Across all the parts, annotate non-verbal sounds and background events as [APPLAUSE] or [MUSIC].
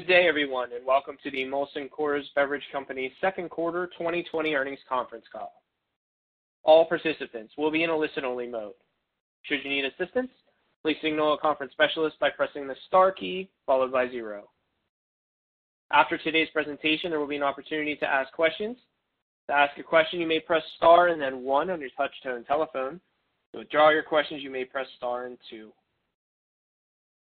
Good day, everyone, and welcome to the Molson Coors Beverage Company second quarter 2020 earnings conference call. All participants will be in a listen-only mode. Should you need assistance, please signal a conference specialist by pressing the star key followed by zero. After today's presentation, there will be an opportunity to ask questions. To ask a question, you may press star and then one on your touch-tone telephone. To withdraw your questions, you may press star and two.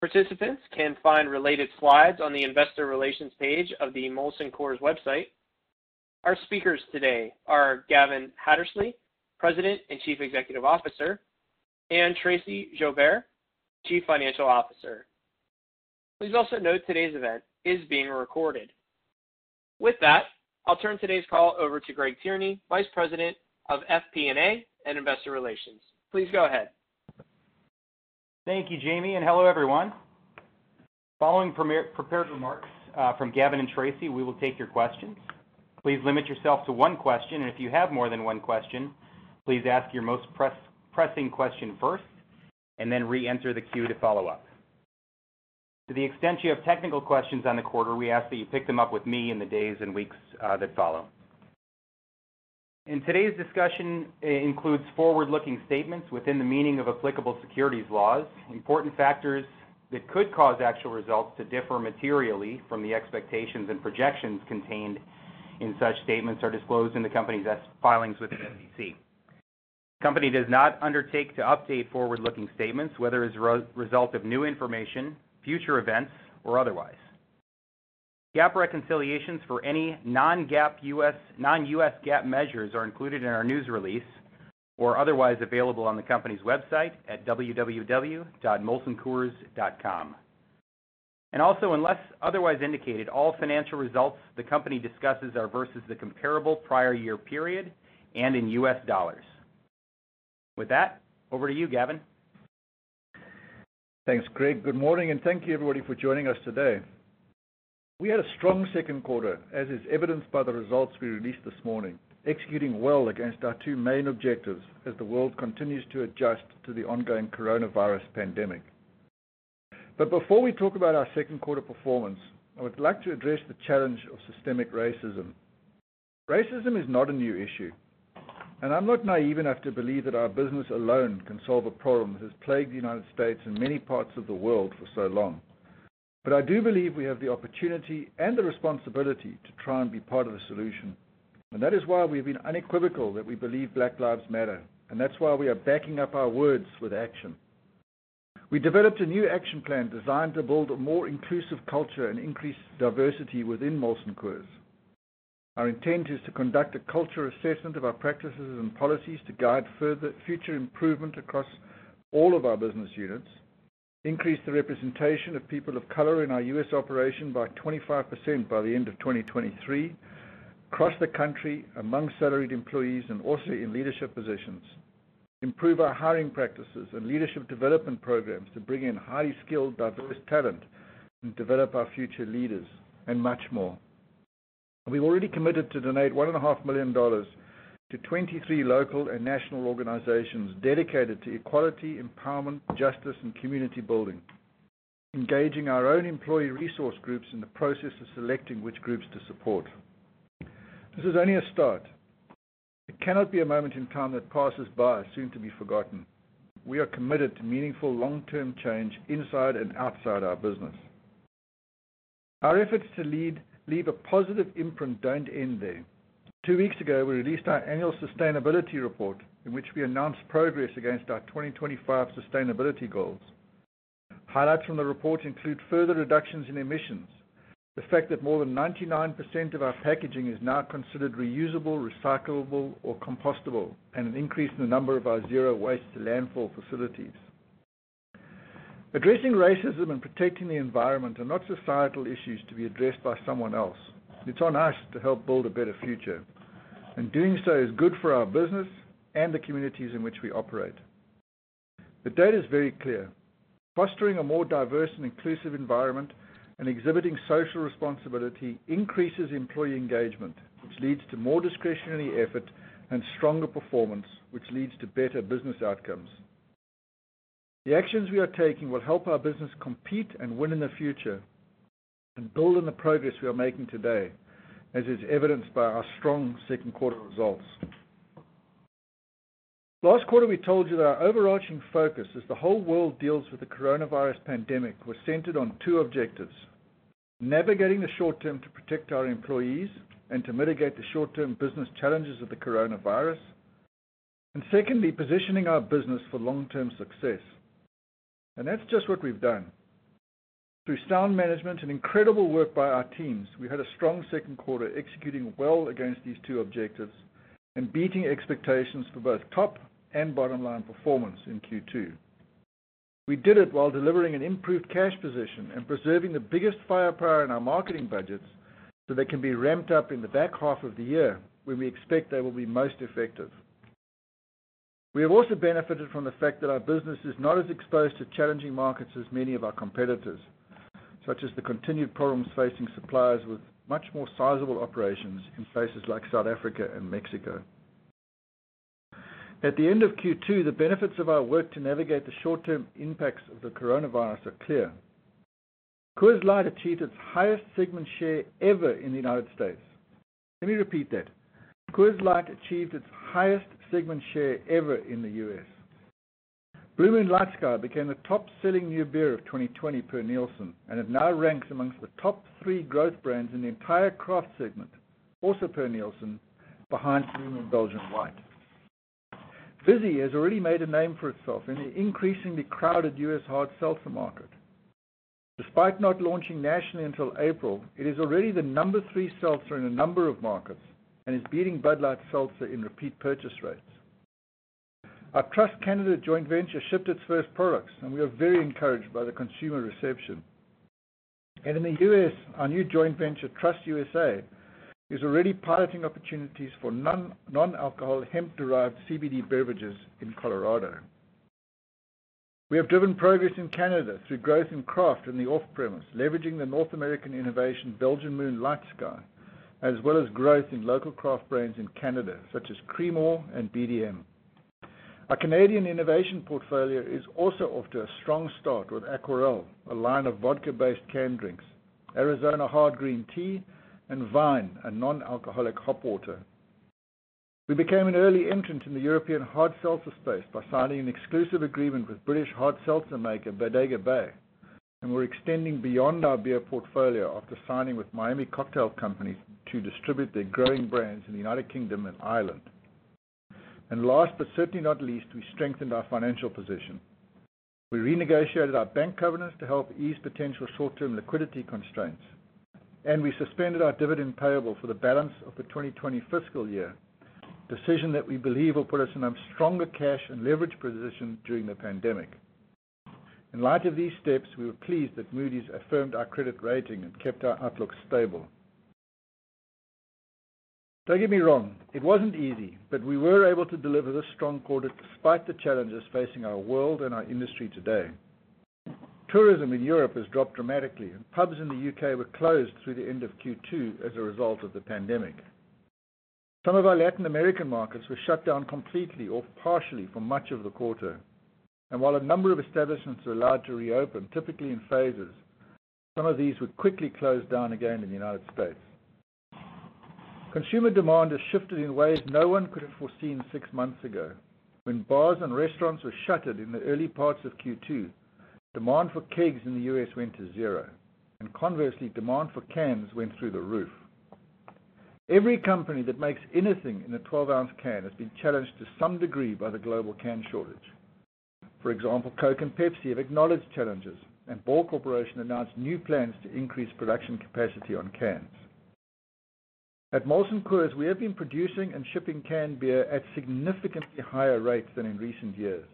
Participants can find related slides on the investor relations page of the Molson Coors website. Our speakers today are Gavin Hattersley, President and Chief Executive Officer, and Tracey Joubert, Chief Financial Officer. Please also note today's event is being recorded. With that, I'll turn today's call over to Greg Tierney, Vice President of FP&A and Investor Relations. Please go ahead. Thank you, Jamie, and hello, everyone. Following prepared remarks uh, from Gavin and Tracey, we will take your questions. Please limit yourself to one question, and if you have more than one question, please ask your most pressing question first, and then re-enter the queue to follow up. To the extent you have technical questions on the quarter, we ask that you pick them up with me in the days and weeks uh, that follow. And today's discussion includes forward-looking statements within the meaning of applicable securities laws. Important factors that could cause actual results to differ materially from the expectations and projections contained in such statements are disclosed in the company's filings with the SEC. The company does not undertake to update forward-looking statements, whether as a result of new information, future events, or otherwise. GAAP reconciliations for any non-US GAAP measures are included in our news release or otherwise available on the company's website at www.molsoncoors.com. And also, unless otherwise indicated, all financial results the company discusses are versus the comparable prior year period and in US dollars. With that, over to you, Gavin. Thanks, Greg. Good morning, and thank you, everybody, for joining us today. We had a strong second quarter, as is evidenced by the results we released this morning, executing well against our two main objectives as the world continues to adjust to the ongoing coronavirus pandemic. But before we talk about our second quarter performance, I would like to address the challenge of systemic racism. Racism is not a new issue, and I'm not naive enough to believe that our business alone can solve a problem that has plagued the United States and many parts of the world for so long. I do believe we have the opportunity and the responsibility to try and be part of the solution. And That is why we've been unequivocal that we believe Black Lives Matter, and that's why we are backing up our words with action. We developed a new action plan designed to build a more inclusive culture and increase diversity within Molson Coors. Our intent is to conduct a culture assessment of our practices and policies to guide further future improvement across all of our business units, increase the representation of people of color in our U.S. operation by 25% by the end of 2023, across the country, among salaried employees, and also in leadership positions, improve our hiring practices and leadership development programs to bring in highly skilled, diverse talent, and develop our future leaders, and much more. We've already committed to donate $1.5 million to 23 local and national organizations dedicated to equality, empowerment, justice, and community building, engaging our own employee resource groups in the process of selecting which groups to support. This is only a start. It cannot be a moment in time that passes by, soon to be forgotten. We are committed to meaningful long-term change inside and outside our business. Our efforts to lead leave a positive imprint don't end there. Two weeks ago, we released our annual sustainability report, in which we announced progress against our 2025 sustainability goals. Highlights from the report include further reductions in emissions, the fact that more than 99% of our packaging is now considered reusable, recyclable, or compostable, and an increase in the number of our zero waste to landfill facilities. Addressing racism and protecting the environment are not societal issues to be addressed by someone else. It's on us to help build a better future, and doing so is good for our business and the communities in which we operate. The data is very clear. Fostering a more diverse and inclusive environment and exhibiting social responsibility increases employee engagement, which leads to more discretionary effort and stronger performance, which leads to better business outcomes. The actions we are taking will help our business compete and win in the future and build on the progress we are making today, as is evidenced by our strong second quarter results. Last quarter, we told you that our overarching focus as the whole world deals with the coronavirus pandemic was centered on two objectives: navigating the short term to protect our employees and to mitigate the short-term business challenges of the coronavirus, and secondly, positioning our business for long-term success. And that's just what we've done. Through sound management and incredible work by our teams, we had a strong second quarter executing well against these two objectives and beating expectations for both top and bottom-line performance in Q2. We did it while delivering an improved cash position and preserving the biggest firepower in our marketing budgets so they can be ramped up in the back half of the year when we expect they will be most effective. We have also benefited from the fact that our business is not as exposed to challenging markets as many of our competitors, such as the continued problems facing suppliers with much more sizable operations in places like South Africa and Mexico. At the end of Q2, the benefits of our work to navigate the short-term impacts of the coronavirus are clear. Coors Light achieved its highest segment share ever in the United States. Let me repeat that. Coors Light achieved its highest segment share ever in the U.S. Blue Moon LightSky became the top-selling new beer of 2020 per Nielsen, and it now ranks amongst the top three growth brands in the entire craft segment, also per Nielsen, behind Blue Moon Belgian White. Vizzy has already made a name for itself in the increasingly crowded U.S. hard seltzer market. Despite not launching nationally until April, it is already the number three seltzer in a number of markets and is beating Bud Light Seltzer in repeat purchase rates. Our Truss Canada joint venture shipped its first products, and we are very encouraged by the consumer reception. And in the U.S., our new joint venture, Truss USA, is already piloting opportunities for non-alcohol hemp-derived CBD beverages in Colorado. We have driven progress in Canada through growth in craft in the off-premise, leveraging the North American innovation Belgian Moon LightSky, as well as growth in local craft brands in Canada, such as Creemore and BDM. Our Canadian innovation portfolio is also off to a strong start with Aquarelle, a line of vodka-based canned drinks, Arizona Hard Green Tea, and Vyne, a non-alcoholic hop water. We became an early entrant in the European hard seltzer space by signing an exclusive agreement with British hard seltzer maker Bodega Bay, and we're extending beyond our beer portfolio after signing with Miami Cocktail Company to distribute their growing brands in the United Kingdom and Ireland. And last, but certainly not least, we strengthened our financial position. We renegotiated our bank covenants to help ease potential short-term liquidity constraints, and we suspended our dividend payable for the balance of the 2020 fiscal year, a decision that we believe will put us in a stronger cash and leverage position during the pandemic. In light of these steps, we were pleased that Moody's affirmed our credit rating and kept our outlook stable. Don't get me wrong, it wasn't easy, but we were able to deliver this strong quarter despite the challenges facing our world and our industry today. Tourism in Europe has dropped dramatically, and pubs in the U.K. were closed through the end of Q2 as a result of the pandemic. Some of our Latin American markets were shut down completely or partially for much of the quarter. And While a number of establishments were allowed to reopen, typically in phases, some of these were quickly closed down again in the United States. Consumer demand has shifted in ways no one could have foreseen six months ago. When bars and restaurants were shuttered in the early parts of Q2, demand for kegs in the U.S. went to zero, and conversely, demand for cans went through the roof. Every company that makes anything in a 12-ounce can has been challenged to some degree by the global can shortage. For example, Coke and Pepsi have acknowledged challenges, and Ball Corporation announced new plans to increase production capacity on cans. At Molson Coors, we have been producing and shipping canned beer at significantly higher rates than in recent years,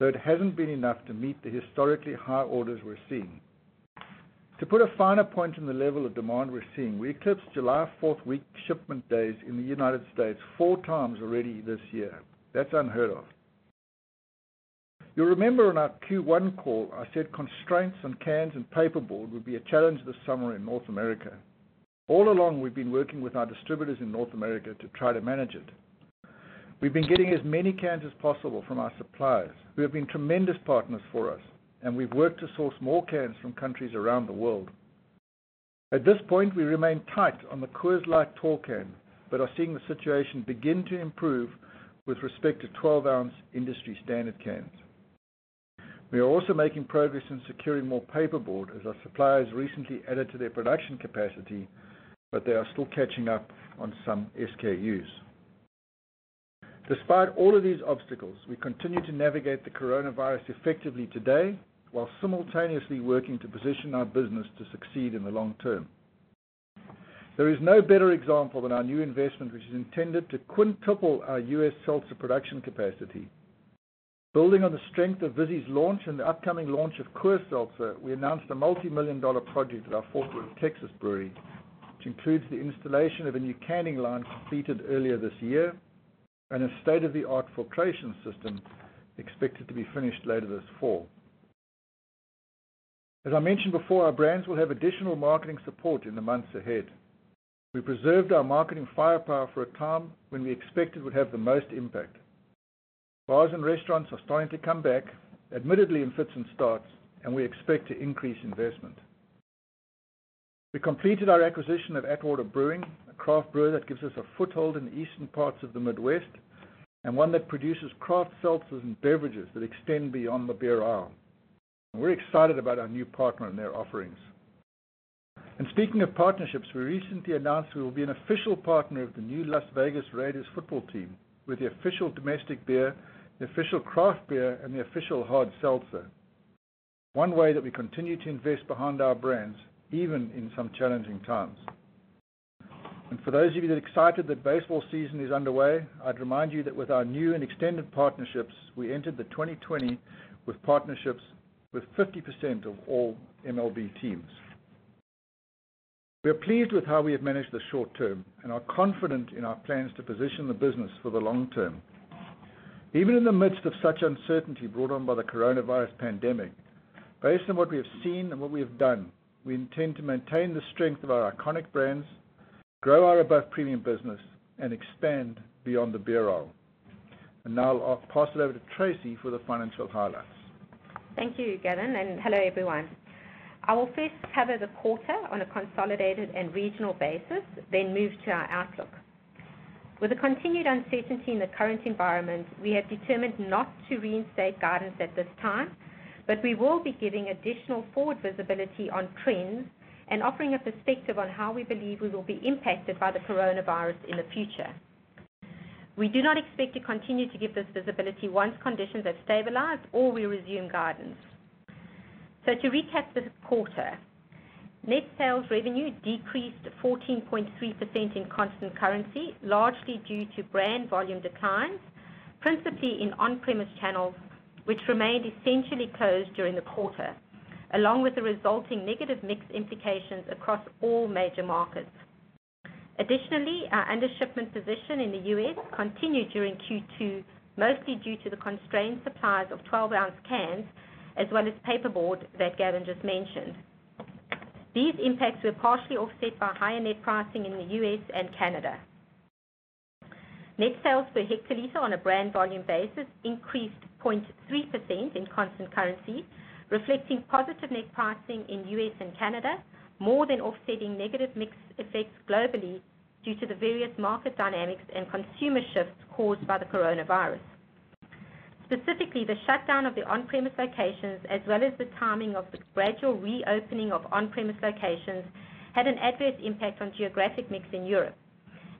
though it hasn't been enough to meet the historically high orders we're seeing. To put a finer point on the level of demand we're seeing, we eclipsed July 4th week shipment days in the United States four times already this year. That's unheard of. You'll remember on our Q1 call, I said constraints on cans and paperboard would be a challenge this summer in North America. All along, we've been working with our distributors in North America to try to manage it. We've been getting as many cans as possible from our suppliers, who have been tremendous partners for us, and we've worked to source more cans from countries around the world. At this point, we remain tight on the Coors Light tall can, but are seeing the situation begin to improve with respect to 12-ounce industry standard cans. We are also making progress in securing more paperboard as our suppliers recently added to their production capacity, but they are still catching up on some SKUs. Despite all of these obstacles, we continue to navigate the coronavirus effectively today, while simultaneously working to position our business to succeed in the long term. There is no better example than our new investment, which is intended to quintuple our U.S. seltzer production capacity. Building on the strength of Vizzy's launch and the upcoming launch of Coors Seltzer, we announced a multimillion-dollar project at our Fort Worth, Texas brewery, which includes the installation of a new canning line completed earlier this year and a state-of-the-art filtration system expected to be finished later this fall. As I mentioned before, our brands will have additional marketing support in the months ahead. We preserved our marketing firepower for a time when we expected would have the most impact. Bars and restaurants are starting to come back, admittedly in fits and starts, and we expect to increase investment. We completed our acquisition of Atwater Brewing, a craft brewer that gives us a foothold in the eastern parts of the Midwest, and one that produces craft seltzers and beverages that extend beyond the beer aisle. We're excited about our new partner and their offerings. And speaking of partnerships, we recently announced we will be an official partner of the new Las Vegas Raiders football team with the official domestic beer, the official craft beer, and the official hard seltzer. One way that we continue to invest behind our brands, even in some challenging times. And for those of you that are excited that baseball season is underway, I'd remind you that with our new and extended partnerships, we entered the 2020 with partnerships with 50% of all MLB teams. We are pleased with how we have managed the short term and are confident in our plans to position the business for the long term. Even in the midst of such uncertainty brought on by the coronavirus pandemic, based on what we have seen and what we have done, we intend to maintain the strength of our iconic brands, grow our above-premium business, and expand beyond the beer aisle. And now I'll pass it over to Tracey for the financial highlights. Thank you, Gavin, and hello, everyone. I will first cover the quarter on a consolidated and regional basis, then move to our outlook. With the continued uncertainty in the current environment, we have determined not to reinstate guidance at this time, but we will be giving additional forward visibility on trends and offering a perspective on how we believe we will be impacted by the coronavirus in the future. We do not expect to continue to give this visibility once conditions have stabilized or we resume guidance. So To recap this quarter, net sales revenue decreased 14.3% in constant currency, largely due to brand volume declines, principally in on-premise channels, which remained essentially closed during the quarter, along with the resulting negative mix implications across all major markets. Additionally, our under-shipment position in the U.S. continued during Q2, mostly due to the constrained supplies of 12-ounce cans, as well as paperboard that Gavin just mentioned. These impacts were partially offset by higher net pricing in the U.S. and Canada. Net sales per hectoliter on a brand volume basis increased 0.3% in constant currency, reflecting positive net pricing in U.S. and Canada, more than offsetting negative mix effects globally due to the various market dynamics and consumer shifts caused by the coronavirus. Specifically, the shutdown of the on-premise locations, as well as the timing of the gradual reopening of on-premise locations, had an adverse impact on geographic mix in Europe.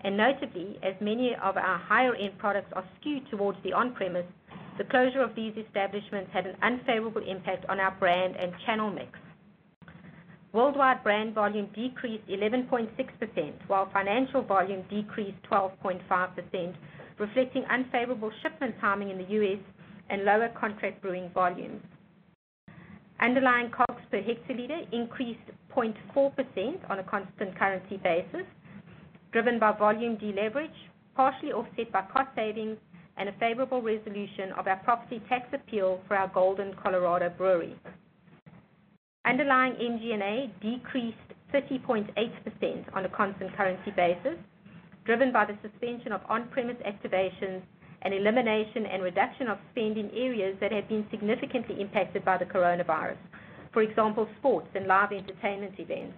And notably, as many of our higher-end products are skewed towards the on-premise, the closure of these establishments had an unfavorable impact on our brand and channel mix. Worldwide brand volume decreased 11.6%, while financial volume decreased 12.5%, reflecting unfavorable shipment timing in the U.S., and lower contract brewing volumes. Underlying COGS per hectoliter increased 0.4% on a constant currency basis, driven by volume deleverage, partially offset by cost savings and a favorable resolution of our property tax appeal for our Golden, Colorado brewery. Underlying MG&A decreased 30.8% on a constant currency basis, driven by the suspension of on-premise activations and elimination and reduction of spend in areas that have been significantly impacted by the coronavirus. For example, sports and live entertainment events.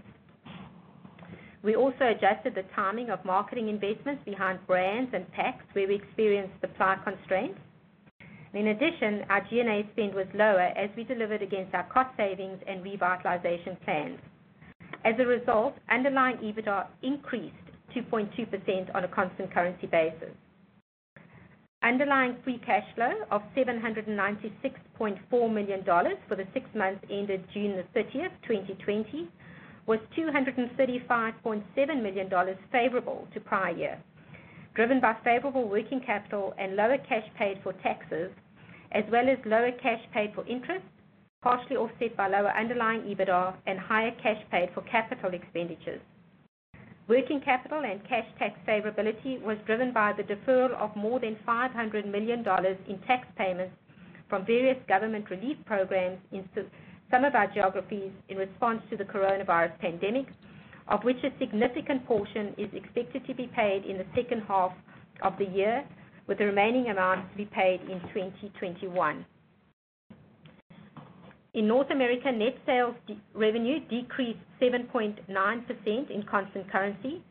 We also adjusted the timing of marketing investments behind brands and packs where we experienced supply constraints. In addition, our G&A spend was lower as we delivered against our cost savings and revitalization plans. As a result, underlying EBITDA increased 2.2% on a constant currency basis. Underlying free cash flow of $796.4 million for the six months ended June 30th, 2020, was $235.7 million favorable to prior year, driven by favorable working capital and lower cash paid for taxes, as well as lower cash paid for interest, partially offset by lower underlying EBITDA and higher cash paid for capital expenditures. Working capital and cash tax favorability was driven by the deferral of more than $500 million in tax payments from various government relief programs in some of our geographies in response to the coronavirus pandemic, of which a significant portion is expected to be paid in the second half of the year, with the remaining amount to be paid in 2021. In North America, net sales revenue decreased 7.9% in constant currency.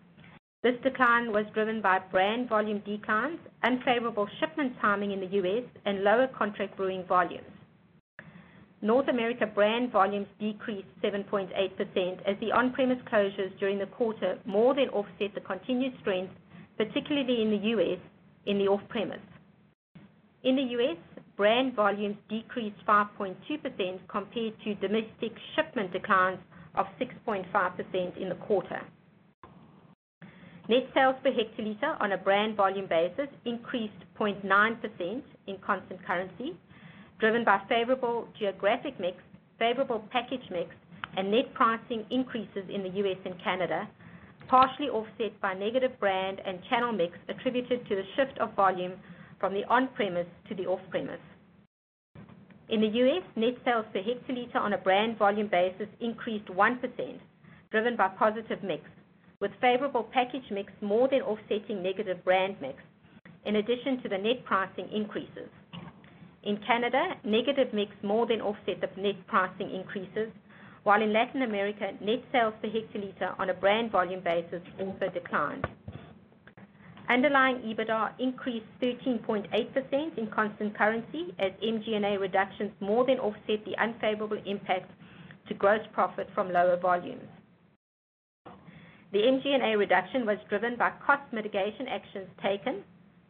This decline was driven by brand volume declines, unfavorable shipment timing in the U.S., and lower contract brewing volumes. North America brand volumes decreased 7.8% as the on-premise closures during the quarter more than offset the continued strength, particularly in the U.S., in the off-premise. In the U.S., brand volumes decreased 5.2% compared to domestic shipment declines of 6.5% in the quarter. Net sales per hectoliter on a brand volume basis increased 0.9% in constant currency, driven by favorable geographic mix, favorable package mix, and net pricing increases in the U.S. and Canada, partially offset by negative brand and channel mix attributed to the shift of volume from the on-premise to the off-premise. In the U.S., net sales per hectoliter on a brand volume basis increased 1%, driven by positive mix, with favorable package mix more than offsetting negative brand mix, in addition to the net pricing increases. In Canada, negative mix more than offset the net pricing increases, while in Latin America, net sales per hectoliter on a brand volume basis also declined. Underlying EBITDA increased 13.8% in constant currency as MG&A reductions more than offset the unfavorable impact to gross profit from lower volumes. The MG&A reduction was driven by cost mitigation actions taken,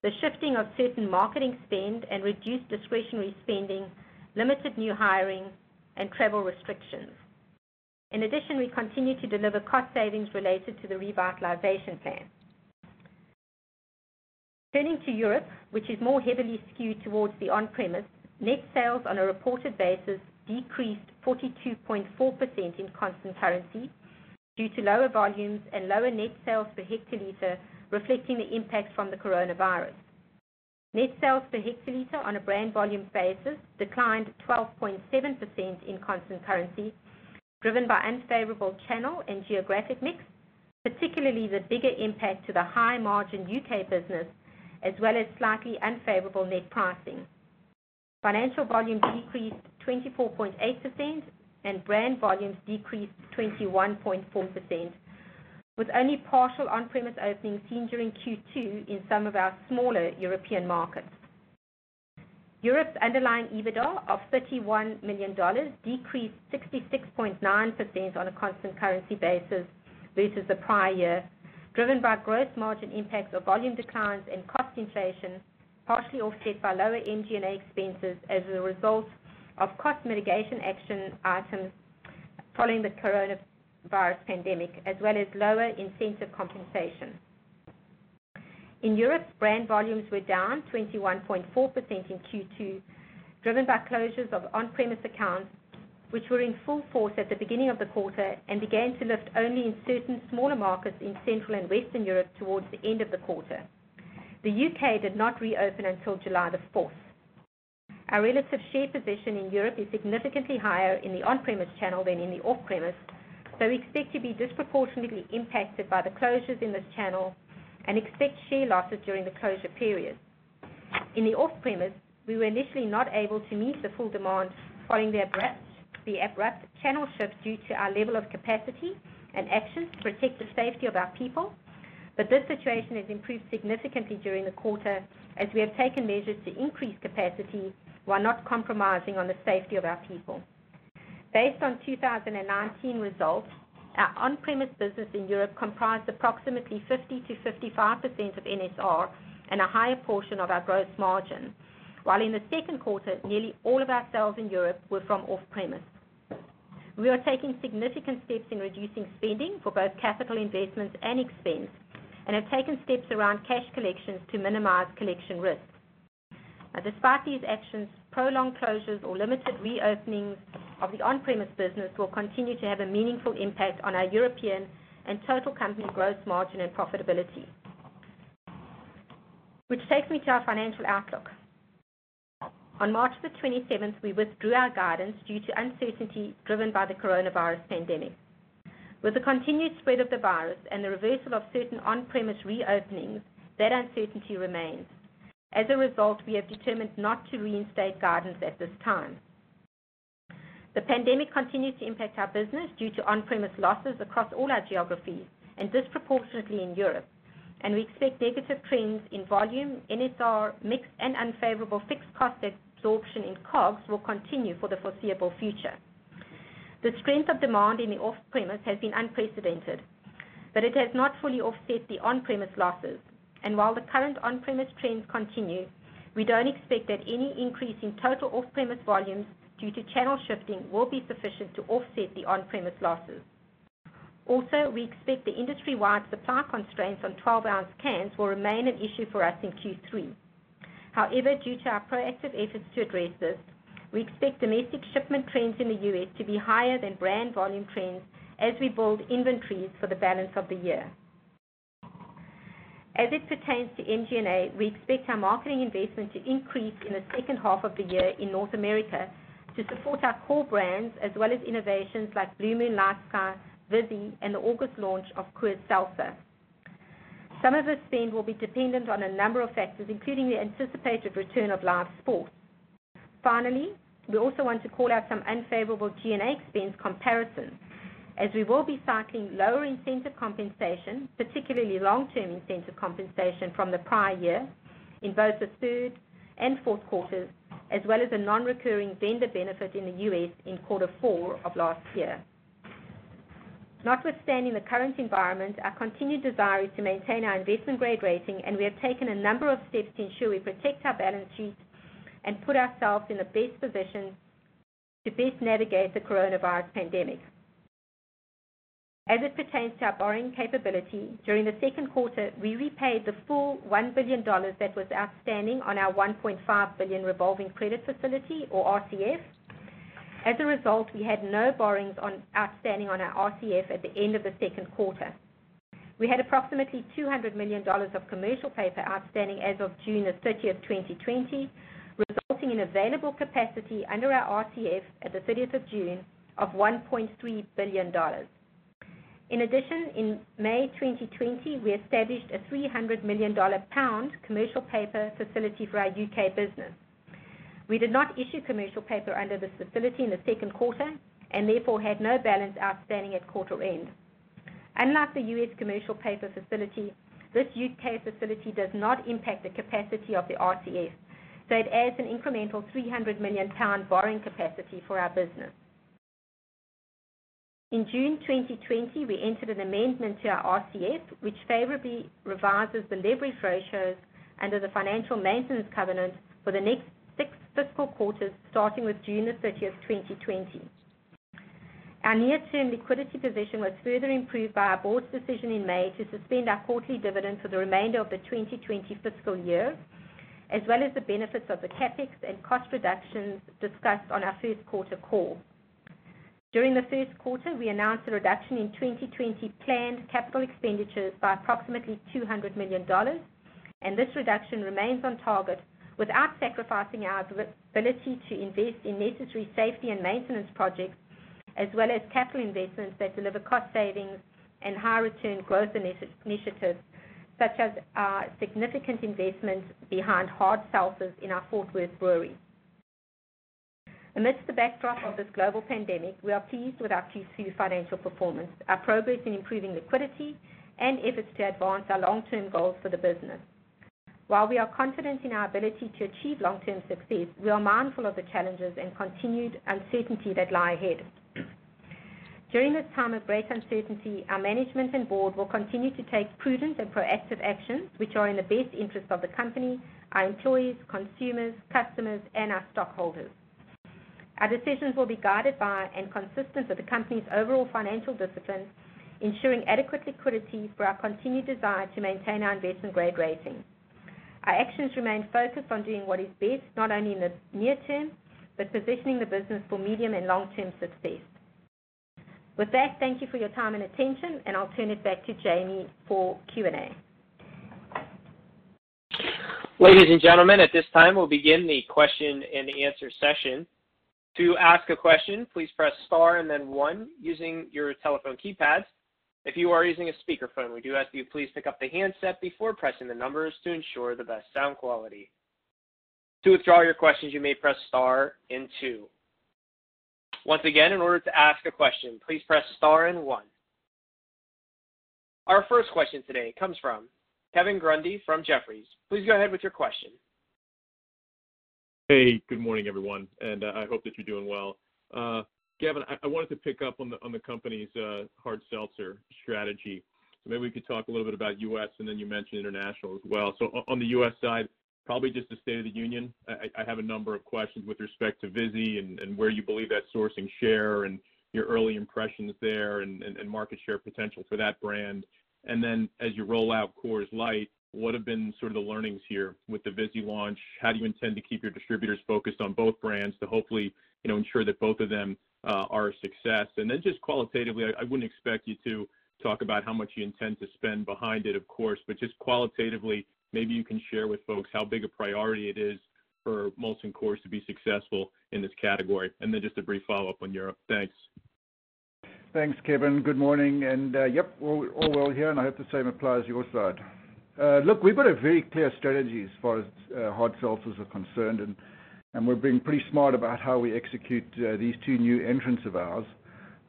the shifting of certain marketing spend and reduced discretionary spending, limited new hiring, and travel restrictions. In addition, we continue to deliver cost savings related to the revitalization plan. Turning to Europe, which is more heavily skewed towards the on-premise, net sales on a reported basis decreased 42.4% in constant currency due to lower volumes and lower net sales per hectoliter, reflecting the impact from the coronavirus. Net sales per hectoliter on a brand volume basis declined 12.7% in constant currency, driven by unfavorable channel and geographic mix, particularly the bigger impact to the high-margin U.K. business, as well as slightly unfavorable net pricing. Financial volume decreased 24.8% and brand volumes decreased 21.4%, with only partial on-premise openings seen during Q2 in some of our smaller European markets. Europe's underlying EBITDA of $31 million decreased 66.9% on a constant currency basis versus the prior year, driven by gross margin impacts of volume declines and cost inflation, partially offset by lower MG&A expenses as a result of cost mitigation action items following the coronavirus pandemic, as well as lower incentive compensation. In Europe, brand volumes were down 21.4% in Q2, driven by closures of on-premise accounts, which were in full force at the beginning of the quarter and began to lift only in certain smaller markets in Central and Western Europe towards the end of the quarter. The U.K. did not reopen until July the 4th. Our relative share position in Europe is significantly higher in the on-premise channel than in the off-premise, so we expect to be disproportionately impacted by the closures in this channel and expect share losses during the closure period. In the off-premise, we were initially not able to meet the full demand following the abrupt channel shift due to our level of capacity and actions to protect the safety of our people. But this situation has improved significantly during the quarter as we have taken measures to increase capacity while not compromising on the safety of our people. Based on 2019 results, our on-premise business in Europe comprised approximately 50%-55% of NSR and a higher portion of our gross margin. While in the second quarter, nearly all of our sales in Europe were from off-premise. We are taking significant steps in reducing spending for both capital investments and expense and have taken steps around cash collections to minimize collection risks. Despite these actions, prolonged closures or limited reopenings of the on-premise business will continue to have a meaningful impact on our European and total company gross margin and profitability. Which takes me to our financial outlook. On March the 27th, we withdrew our guidance due to uncertainty driven by the coronavirus pandemic. With the continued spread of the virus and the reversal of certain on-premise reopenings, that uncertainty remains. As a result, we have determined not to reinstate guidance at this time. The pandemic continues to impact our business due to on-premise losses across all our geographies and disproportionately in Europe. And we expect negative trends in volume, NSR, mix, and unfavorable fixed cost absorption in COGS will continue for the foreseeable future. The strength of demand in the off-premise has been unprecedented, but it has not fully offset the on-premise losses. And while the current on-premise trends continue, we don't expect that any increase in total off-premise volumes due to channel shifting will be sufficient to offset the on-premise losses. Also, we expect the industry-wide supply constraints on 12-ounce cans will remain an issue for us in Q3. However, due to our proactive efforts to address this, we expect domestic shipment trends in the U.S. to be higher than brand volume trends as we build inventories for the balance of the year. As it pertains to MG&A, we expect our marketing investment to increase in the second half of the year in North America to support our core brands as well as innovations like Blue Moon LightSky, Vizzy, and the August launch of Coors Seltzer. Some of this spend will be dependent on a number of factors, including the anticipated return of live sports. Finally, we also want to call out some unfavorable G&A expense comparisons, as we will be cycling lower incentive compensation, particularly long-term incentive compensation from the prior year in both the third and fourth quarters, as well as a non-recurring vendor benefit in the U.S. in quarter four of last year. Notwithstanding the current environment, our continued desire is to maintain our investment-grade rating, and we have taken a number of steps to ensure we protect our balance sheet and put ourselves in the best position to best navigate the coronavirus pandemic. As it pertains to our borrowing capability, during the second quarter, we repaid the full $1 billion that was outstanding on our 1.5 billion revolving credit facility, or RCF. As a result, we had no borrowings outstanding on our RCF at the end of the second quarter. We had approximately $200 million of commercial paper outstanding as of June 30th, 2020, resulting in available capacity under our RCF at the 30th of June of $1.3 billion. In addition, in May 2020, we established a 300 million pound commercial paper facility for our U.K. business. We did not issue commercial paper under this facility in the second quarter and therefore had no balance outstanding at quarter end. Unlike the U.S. commercial paper facility, this U.K. facility does not impact the capacity of the RCF, so it adds an incremental 300 million pound borrowing capacity for our business. In June 2020, we entered an amendment to our RCF, which favorably revises the leverage ratios under the financial maintenance covenant for the next six fiscal quarters, starting with June 30th, 2020. Our near-term liquidity position was further improved by our board's decision in May to suspend our quarterly dividend for the remainder of the 2020 fiscal year as well as the benefits of the CapEx and cost reductions discussed on our first quarter call. During the first quarter, we announced a reduction in 2020 planned capital expenditures by approximately $200 million, and this reduction remains on target without sacrificing our ability to invest in necessary safety and maintenance projects, as well as capital investments that deliver cost savings and high return growth initiatives, such as our significant investments behind hard seltzers in our Fort Worth brewery. Amidst the backdrop of this global pandemic, we are pleased with our Q2 financial performance, our progress in improving liquidity, and efforts to advance our long-term goals for the business. While we are confident in our ability to achieve long-term success, we are mindful of the challenges and continued uncertainty that lie ahead. During this time of great uncertainty, our management and board will continue to take prudent and proactive actions which are in the best interest of the company, our employees, consumers, customers, and our stockholders. Our decisions will be guided by and consistent with the company's overall financial discipline, ensuring adequate liquidity for our continued desire to maintain our investment-grade rating. Our actions remain focused on doing what is best, not only in the near term, but positioning the business for medium and long-term success. With that, thank you for your time and attention, and I'll turn it back to Jamie for Q&A. Ladies and gentlemen, at this time, we'll begin the question and answer session. To ask a question, please press star and then one using your telephone keypads. If you are using a speakerphone, we do ask you please pick up the handset before pressing the numbers to ensure the best sound quality. To withdraw your questions, you may press star and two. Once again, in order to ask a question, please press star and one. Our first question today comes from Kevin Grundy from Jefferies. Please go ahead with your question. Hey, good morning, everyone, and uh, I hope that you're doing well. Uh, Gavin, I wanted to pick up on the company's uh, hard seltzer strategy. So maybe we could talk a little bit about U.S., and then you mentioned international as well. So on the U.S. side, probably just the state of the union. I have a number of questions with respect to Vizzy and where you believe that sourcing share and your early impressions there and market share potential for that brand. And then as you roll out Coors Light, what have been sort of the learnings here with the Vizzy launch? How do you intend to keep your distributors focused on both brands to hopefully you know, ensure that both of them uh, are a success? And then just qualitatively, I wouldn't expect you to talk about how much you intend to spend behind it, of course, but just qualitatively, maybe you can share with folks how big a priority it is for Molson Coors to be successful in this category. And then just a brief follow-up on Europe. Thanks. Thanks, Kevin. Good morning. And uh, yep, all well here, and I hope the same applies your side. Uh, look, we've got a very clear strategy as far as uh, hard seltzers are concerned, and we're being pretty smart about how we execute uh, these two new entrants of ours.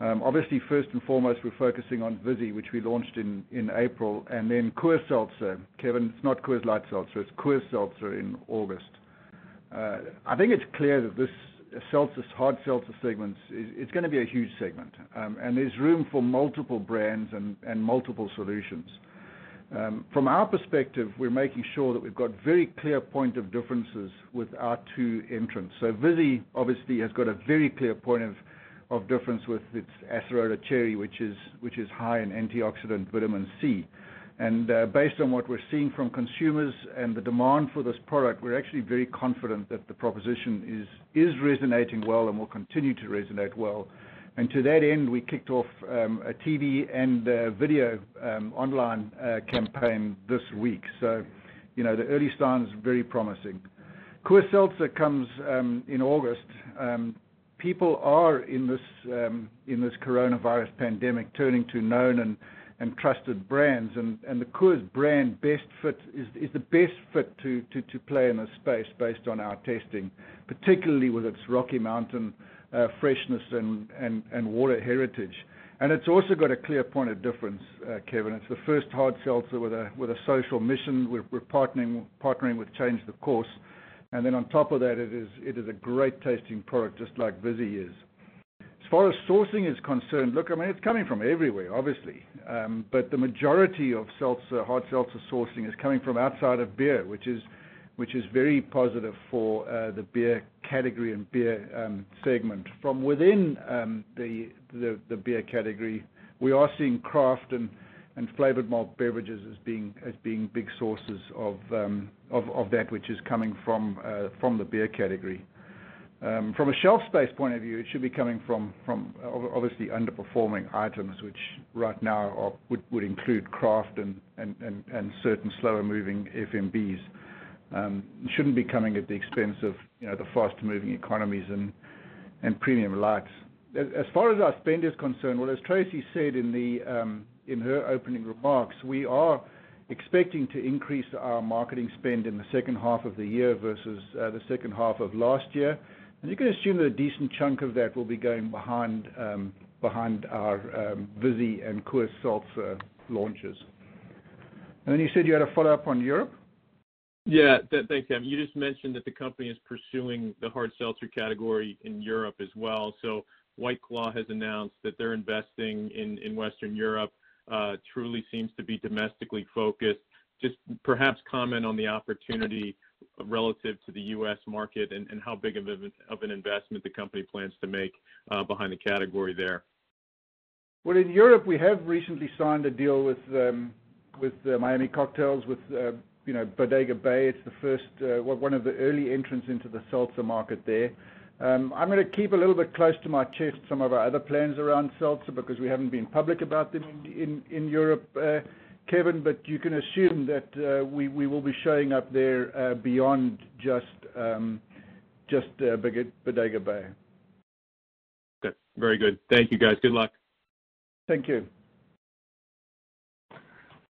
Um, obviously, first and foremost, we're focusing on Vizzy, which we launched in April, and then Coors Seltzer. Kevin, it's not Coors Light Seltzer, it's Coors Seltzer in August. I think it's clear that this hard seltzer segment is going to be a huge segment, um, and there's room for multiple brands and multiple solutions. Um, from our perspective, we're making sure that we've got very clear point of differences with our two entrants. Vizzy obviously has got a very clear point of difference with its Acerola Cherry, which is which is high in antioxidant vitamin C. And uh, based on what we're seeing from consumers and the demand for this product, we're actually very confident that the proposition is is resonating well and will continue to resonate well. And to that end, we kicked off um, a TV and uh, video um, online uh, campaign this week. So, you know, the early signs very promising. Coors Seltzer comes um, in August. People are, in this um in this coronavirus pandemic, turning to known and trusted brands, and and the Coors brand best fit is is the best fit to play in this space based on our testing, particularly with its Rocky Mountain Uh, freshness and and and water heritage. And it's also got a clear point of difference, uh, Kevin. It's the first hard seltzer with a with a social mission. We're we're partnering partnering with Change the Course. And then on top of that, it is it is a great tasting product, just like Vizzy is. As far as sourcing is concerned, look, I mean, it's coming from everywhere, obviously. Um but the majority of seltzer hard seltzer sourcing is coming from outside of beer, which is which is very positive for uh, the beer category and beer segment. From within um the the beer category, we are seeing craft and flavored malt beverages as being as being big sources of um of that which is coming from from the beer category. From a shelf space point of view, it should be coming from from obviously underperforming items, which right now would include craft and certain slower-moving FMBs. It shouldn't be coming at the expense of the fast-moving economies and premium lights. As far as our spend is concerned, well, as Tracey said um, in her opening remarks, we are expecting to increase our marketing spend in the second half of the year versus uh, the second half of last year. And you can assume that a decent chunk of that will be going behind um, our Vizzy and Coors Seltzer launches. And then you said you had a follow-up on Europe? Yeah. Thanks, Gavin. You just mentioned that the company is pursuing the hard seltzer category in Europe as well. So White Claw has announced that they're investing in Western Europe. Uh, truly seems to be domestically focused. Just perhaps comment on the opportunity relative to the U.S. market and how big of an investment the company plans to make uh, behind the category there. Well, in Europe, we have recently signed a deal with um, uh, Miami Cocktails with Bodega Bay. It's the first, uh, one of the early entrants into the seltzer market there. Um, I'm going to keep a little bit close to my chest some of our other plans around seltzer because we haven't been public about them in Europe, uh, Kevin. But you can assume that uh, we will be showing up there beyond just um, Bodega Bay. Okay. Very good. Thank you, guys. Good luck. Thank you.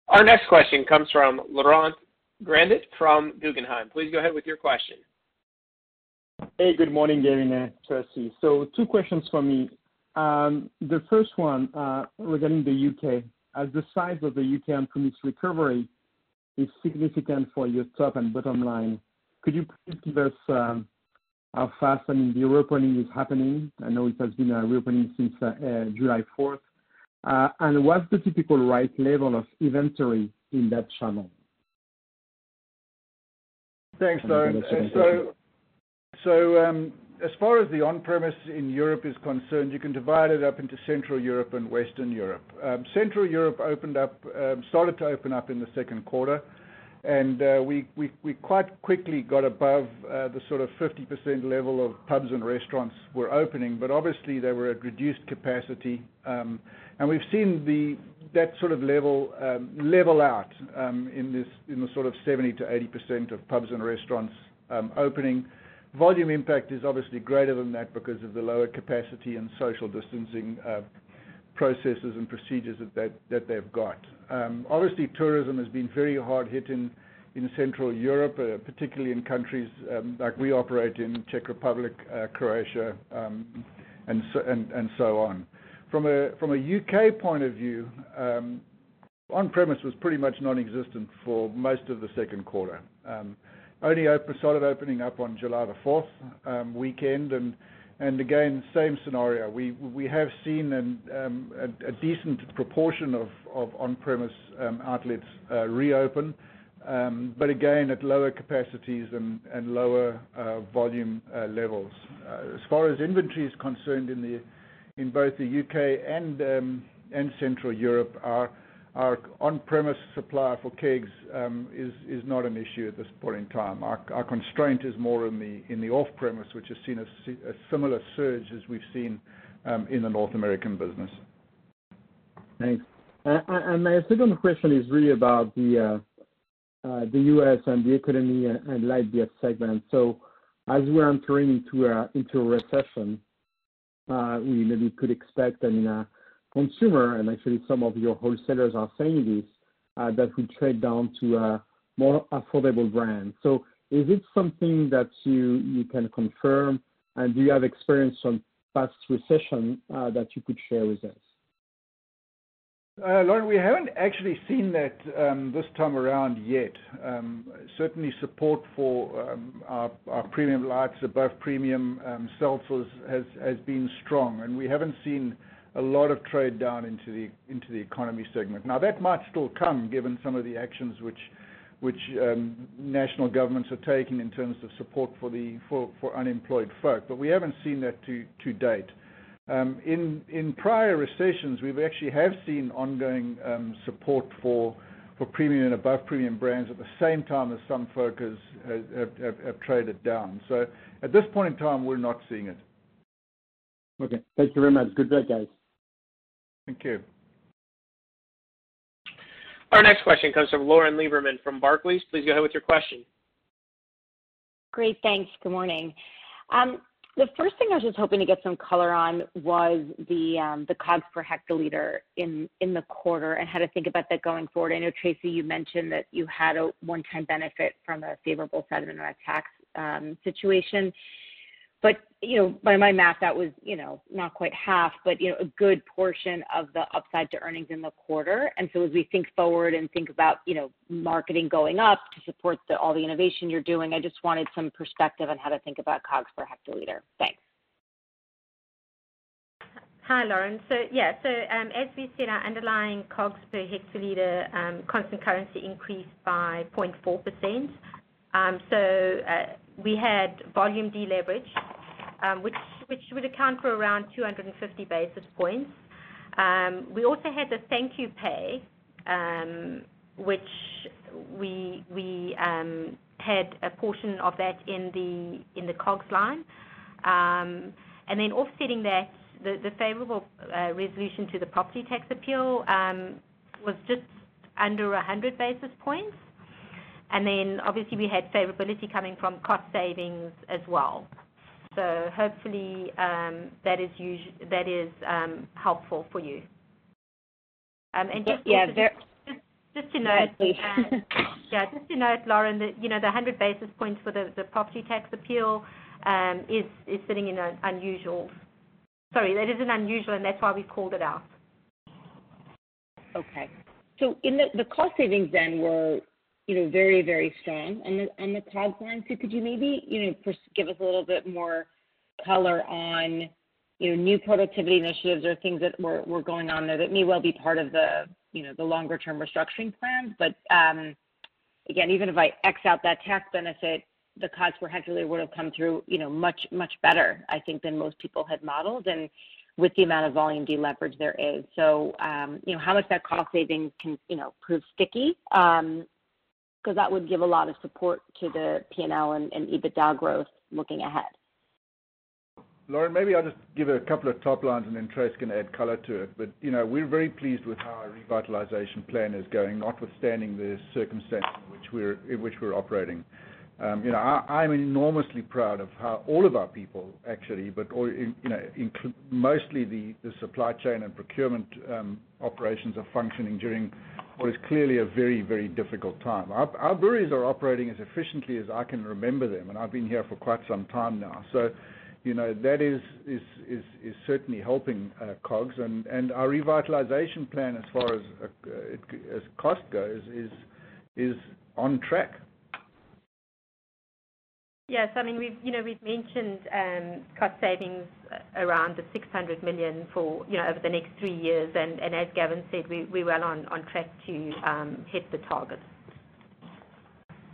Our next question comes from Laurent Grandet from Guggenheim. Please go ahead with your question. Hey, good morning, Gavin and Tracey. Two questions from me. Um, the first one uh, regarding the U.K. As the size of the U.K. on-premise recovery is significant for your top and bottom line, could you please give us um, how fast the reopening is happening? I know it has been reopening since uh, uh, July 4th. What's the typical right level of inventory in that channel? Thanks, Laurent. Um, as far as the on-premise in Europe is concerned, you can divide it up into Central Europe and Western Europe. Um, Central Europe opened up um started to open up in the second quarter, and uh, we quite quickly got above uh, the sort of 50% level of pubs and restaurants were opening. But obviously, they were at reduced capacity. Um, And we've seen that sort of level um, level out um in this in the sort of 70%-80% of pubs and restaurants um, opening. Volume impact is obviously greater than that because of the lower capacity and social distancing uh, processes and procedures that that they've got. Um, obviously, tourism has been very hard hit in Central Europe, uh, particularly in countries like we operate in, Czech Republic, uh, Croatia, um and so and so on. From a U.K. point of view, um, on-premise was pretty much nonexistent for most of the second quarter. Um, only started opening up on July the 4th um, weekend. And again, same scenario. We we have seen a decent proportion of on-premise outlets uh, reopen. But again, at lower capacities and lower uh, volume uh, levels. As far as inventory is concerned in both the U.K. and um and Central Europe, our on-premise supply for kegs um is is not an issue at this point in time. Our constraint is more in the off-premise, which has seen a similar surge as we've seen in the North American business. Thanks. Uh and my second question is really about the uh the U.S. and the economy and light beer segment. So as we're entering into a recession, Uh, we maybe could expect I mean a consumer, and actually some of your wholesalers are saying this, uh, that will trade down to a more affordable brand. So is it something that you can confirm, and do you have experience from past recession uh, that you could share with us? Laurent, we haven't actually seen that this time around yet. Certainly support for our premium lights above premium um seltzers has been strong, and we haven't seen a lot of trade down into the into the economy segment. Now, that might still come given some of the actions which which um national governments are taking in terms of support for the for unemployed folk. But we haven't seen that to to date. Um, in prior recessions, we've actually have seen ongoing um, support for for premium and above premium brands at the same time as some focus have traded down. So at this point in time, we're not seeing it. Okay. Thank you very much. Good day, guys. Thank you. Our next question comes from Lauren Lieberman from Barclays. Please go ahead with your question. Great. Thanks. Good morning. Um, The first thing I was just hoping to get some color on was the um the COGS per hectoliter in in the quarter and how to think about that going forward. I know, Tracey, you mentioned that you had a one-time benefit from a favorable settlement on a tax um situation. You know, by my math, that was you know, not quite half, but you know, a good portion of the upside to earnings in the quarter. And so as we think forward and think about you know, marketing going up to support the, all the innovation you're doing, I just wanted some perspective on how to think about COGS per hectoliter. Thanks. Hi, Lauren. So yeah. So um, as we said, our underlying COGS per hectoliter um, constant currency increased by 0.4%. Um, So, uh, we had volume deleverage, Um, which would account for around 250 basis points. Um, we also had the thank you pay, um, which we had a portion of that in the COGS line. Um and then offsetting that, the favorable uh, resolution to the property tax appeal was just under 100 basis points. And then obviously we had favorability coming from cost savings as well. So hopefully, um, that is that is um, helpful for you. Um, yeah. Just just, to note. Please. Uh, [LAUGHS] yeah, just to note, Lauren, that you know the 100 basis points for the property tax appeal is sitting in an unusual. Sorry, that is an unusual, and that's why we called it out. Okay. So in the, the cost savings then were very very strong on the on the COGS line. So Could you maybe you know, give us a little bit more color on you know, new productivity initiatives or things that were going on there that may well be part of the you know, the longer-term restructuring plans? But um, again, even if I X out that tax benefit, the COGS per hectoliter would have come through you know, much much better, I think, than most people had modeled and with the amount of volume deleverage there is. So, um, you know, how much that cost savings can you know, prove sticky? Because that would give a lot of support to the P&L and EBITDA growth looking ahead. Lauren, maybe I'll just give a couple of top lines and then Tracey can add color to it. But you know, we're very pleased with how our revitalization plan is going, notwithstanding the circumstances in which we're operating. Um, you know, I'm enormously proud of how all of our people actually, but you know, mostly the the supply chain and procurement um, operations are functioning during what is clearly a very very difficult time. Our our breweries are operating as efficiently as I can remember them, and I've been here for quite some time now. So, you know, that is is, is, is certainly helping uh, COGS. And, and our revitalization plan as far as uh, as cost goes is, is on track. Yes. I mean, we've you know, we've mentioned um, cost savings around the 600 million for, you know, over the next three years. And, and as Gavin said, we, we're well on track to um, hit the targets.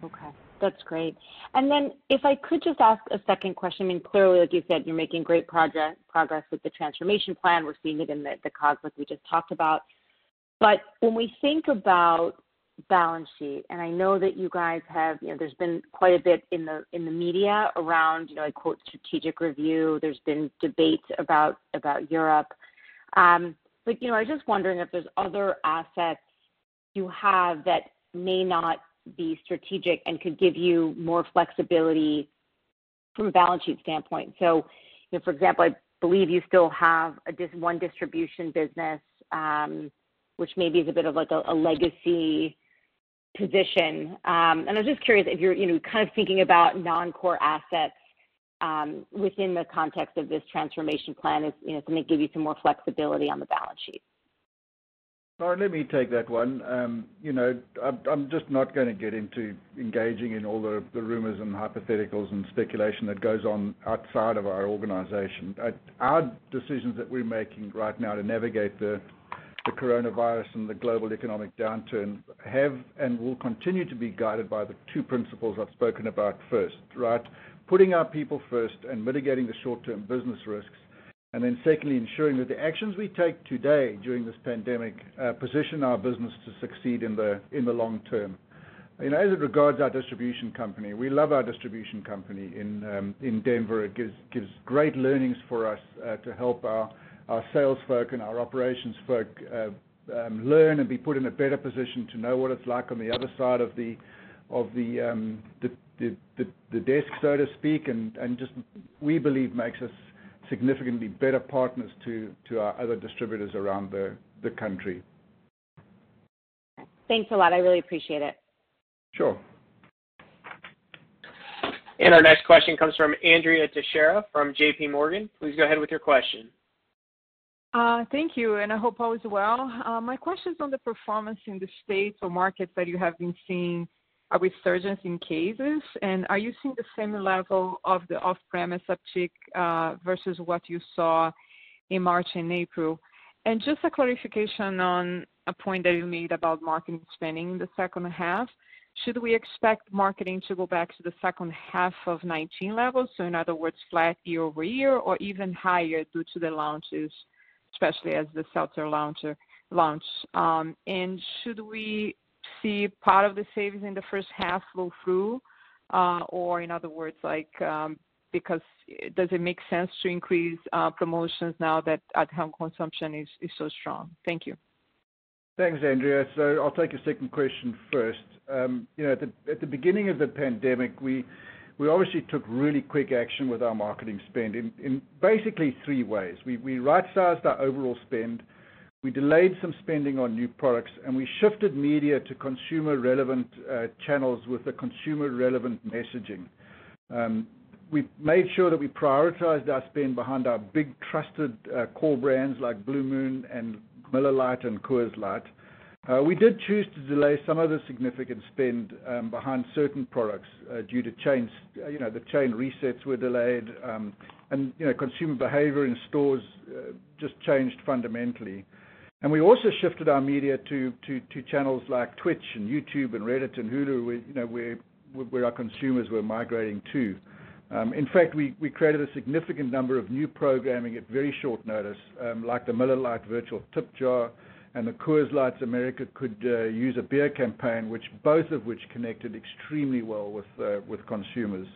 Okay. That's great. And then if I could just ask a second question. I mean, clearly, like you said, you're making great progress with the transformation plan. We're seeing it in the COGS like we just talked about. But when we think about balance sheet, and I know that you guys have, you know, there's been quite a bit in the in the media around, you know, I quote, strategic review. There's been debates about about Europe. Um, but you know, I was just wondering if there's other assets you have that may not be strategic and could give you more flexibility from a balance sheet standpoint. So, you know, for example, I believe you still have a dis- one distribution business, which maybe is a bit of like a legacy position. Um, and I was just curious if you're kind of thinking about non-core assets um, within the context of this transformation plan as to maybe give you some more flexibility on the balance sheet. Lauren, let me take that one. Um, you know, I'm just not going to get into engaging in all the rumors and hypotheticals and speculation that goes on outside of our organization. Uh, our decisions that we're making right now to navigate the coronavirus and the global economic downturn have and will continue to be guided by the two principles I've spoken about first. right? Putting our people first and mitigating the short-term business risks, And then Secondly, ensuring that the actions we take today during this pandemic uh, position our business to succeed in the in the long term. You know, As it regards our distribution company, we love our distribution company in um, in Denver. It gives gives great learnings for us uh, to help our sales folk and our operations folk uh, um, learn and be put in a better position to know what it's like on the other side of the um, desk, so to speak, and just, we believe, makes us significantly better partners to our other distributors around the country. Thanks a lot. I really appreciate it. Sure. And our next question comes from Andrea Teixeira from JPMorgan. Please go ahead with your question. Uh, thank you, and I hope all is well. Uh, my question is on the performance in the states or markets that you have been seeing a resurgence in cases, and are you seeing the same level of the off-premise uptick uh, versus what you saw in March and April? And just a clarification on a point that you made about marketing spending in the second half. Should we expect marketing to go back to the second half of 2019 levels, so in other words, flat year-over-year or even higher due to the launches, especially as the seltzer launch? Um and should we see part of the savings in the first half flow through? Uh or in other words, like um because does it make sense to increase promotions now that at-home consumption is so strong? Thank you. Thanks, Andrea. So I'll take your second question first. You know, At the beginning of the pandemic, we obviously took really quick action with our marketing spend in basically three ways. We right-sized our overall spend, we delayed some spending on new products, and we shifted media to consumer-relevant uh, channels with the consumer-relevant messaging. Um, we made sure that we prioritized our spend behind our big trusted uh, core brands like Blue Moon and Miller Lite and Coors Light. Uh, we did choose to delay some of the significant spend um, behind certain products uh, due to chains. Uh, you know, The chain resets were delayed, um, and you know, consumer behavior in stores just changed fundamentally. And we also shifted our media to channels like Twitch and YouTube and Reddit and Hulu, where, you know, where our consumers were migrating to. Um, in fact, we created a significant number of new programming at very short notice, like the Miller Lite virtual tip jar and the Coors Light America Could uh, Use a Beer campaign, which both of which connected extremely well with uh, with consumers.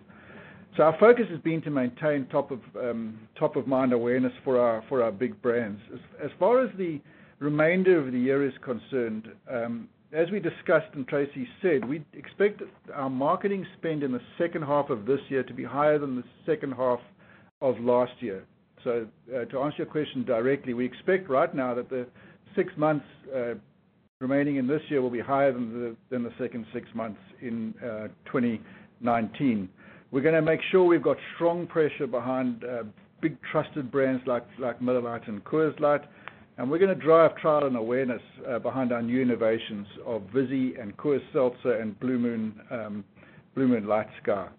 So our focus has been to maintain top of um, top of mind awareness for our for our big brands. As as far as the remainder of the year is concerned, um, as we discussed and Tracey said, we expect our marketing spend in the second half of this year to be higher than the second half of last year. So uh, to answer your question directly, we expect right now that the six months uh, remaining in this year will be higher than the second six months in uh, 2019. We're going to make sure we've got strong pressure behind uh, big trusted brands like Miller Lite and Coors Light, and we're going to drive trial and awareness behind our new innovations of Vizzy and Coors Seltzer and Blue Moon um, LightSky.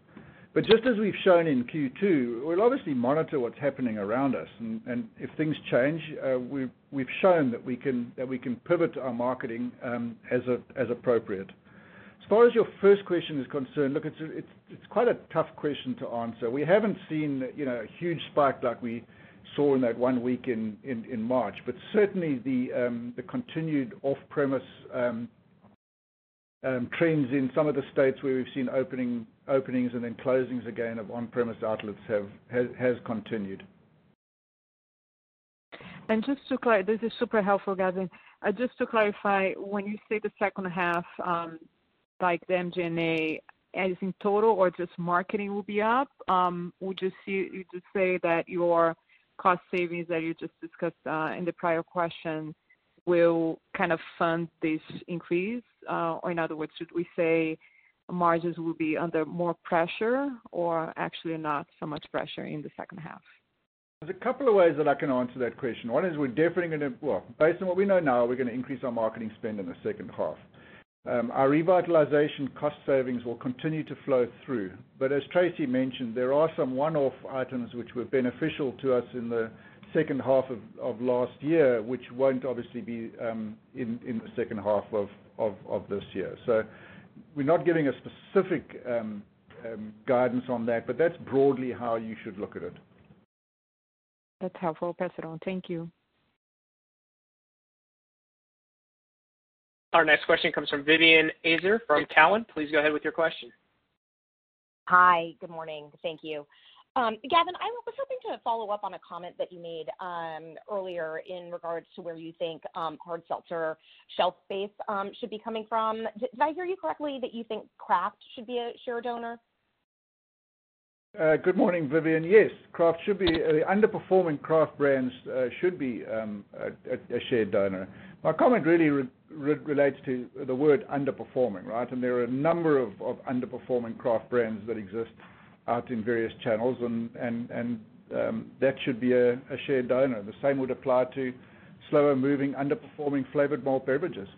But just as we've shown in Q2, we'll obviously monitor what's happening around us, and if things change, uh, we've shown that we can pivot our marketing um, as appropriate. As far as your first question is concerned, look, it's quite a tough question to answer. We haven't seen a huge spike like we saw in that one week in March. But certainly, the um, continued off-premise um, trends in some of the states where we've seen openings and then closings again of on-premise outlets have has continued. And just to clarify, this is super helpful, Gavin. Uh, just to clarify, when you say the second half, um, like the MG&A, as in total or just marketing will be up? Um, would you say that your cost savings that you just discussed uh, in the prior question will kind of fund this increase? Uh, or in other words, should we say margins will be under more pressure or actually not so much pressure in the second half? There's a couple of ways that I can answer that question. One is we're definitely going to, well, based on what we know now, we're going to increase our marketing spend in the second half. Our revitalization cost savings will continue to flow through. But as Tracey mentioned, there are some one-off items which were beneficial to us in the second half of of last year, which won't obviously be um, in in the second half of this year. We're not giving a specific um, um, guidance on that, but that's broadly how you should look at it. That's helpful. I'll pass it on. Thank you. Our next question comes from Vivien Azer from Cowen. Please go ahead with your question. Hi. Good morning. Thank you. Um, Gavin, I was hoping to follow up on a comment that you made um, earlier in regards to where you think um, hard seltzer shelf space should be coming from. Did I hear you correctly that you think craft should be a share donor? Uh, good morning, Vivien. Yes, craft should be uh, underperforming craft brands uh, should be a share donor. My comment really relates to the word underperforming, right? And there are a number of underperforming craft brands that exist out in various channels, and and um that should be a shared donor. The same would apply to slower-moving, underperforming flavored malt beverages.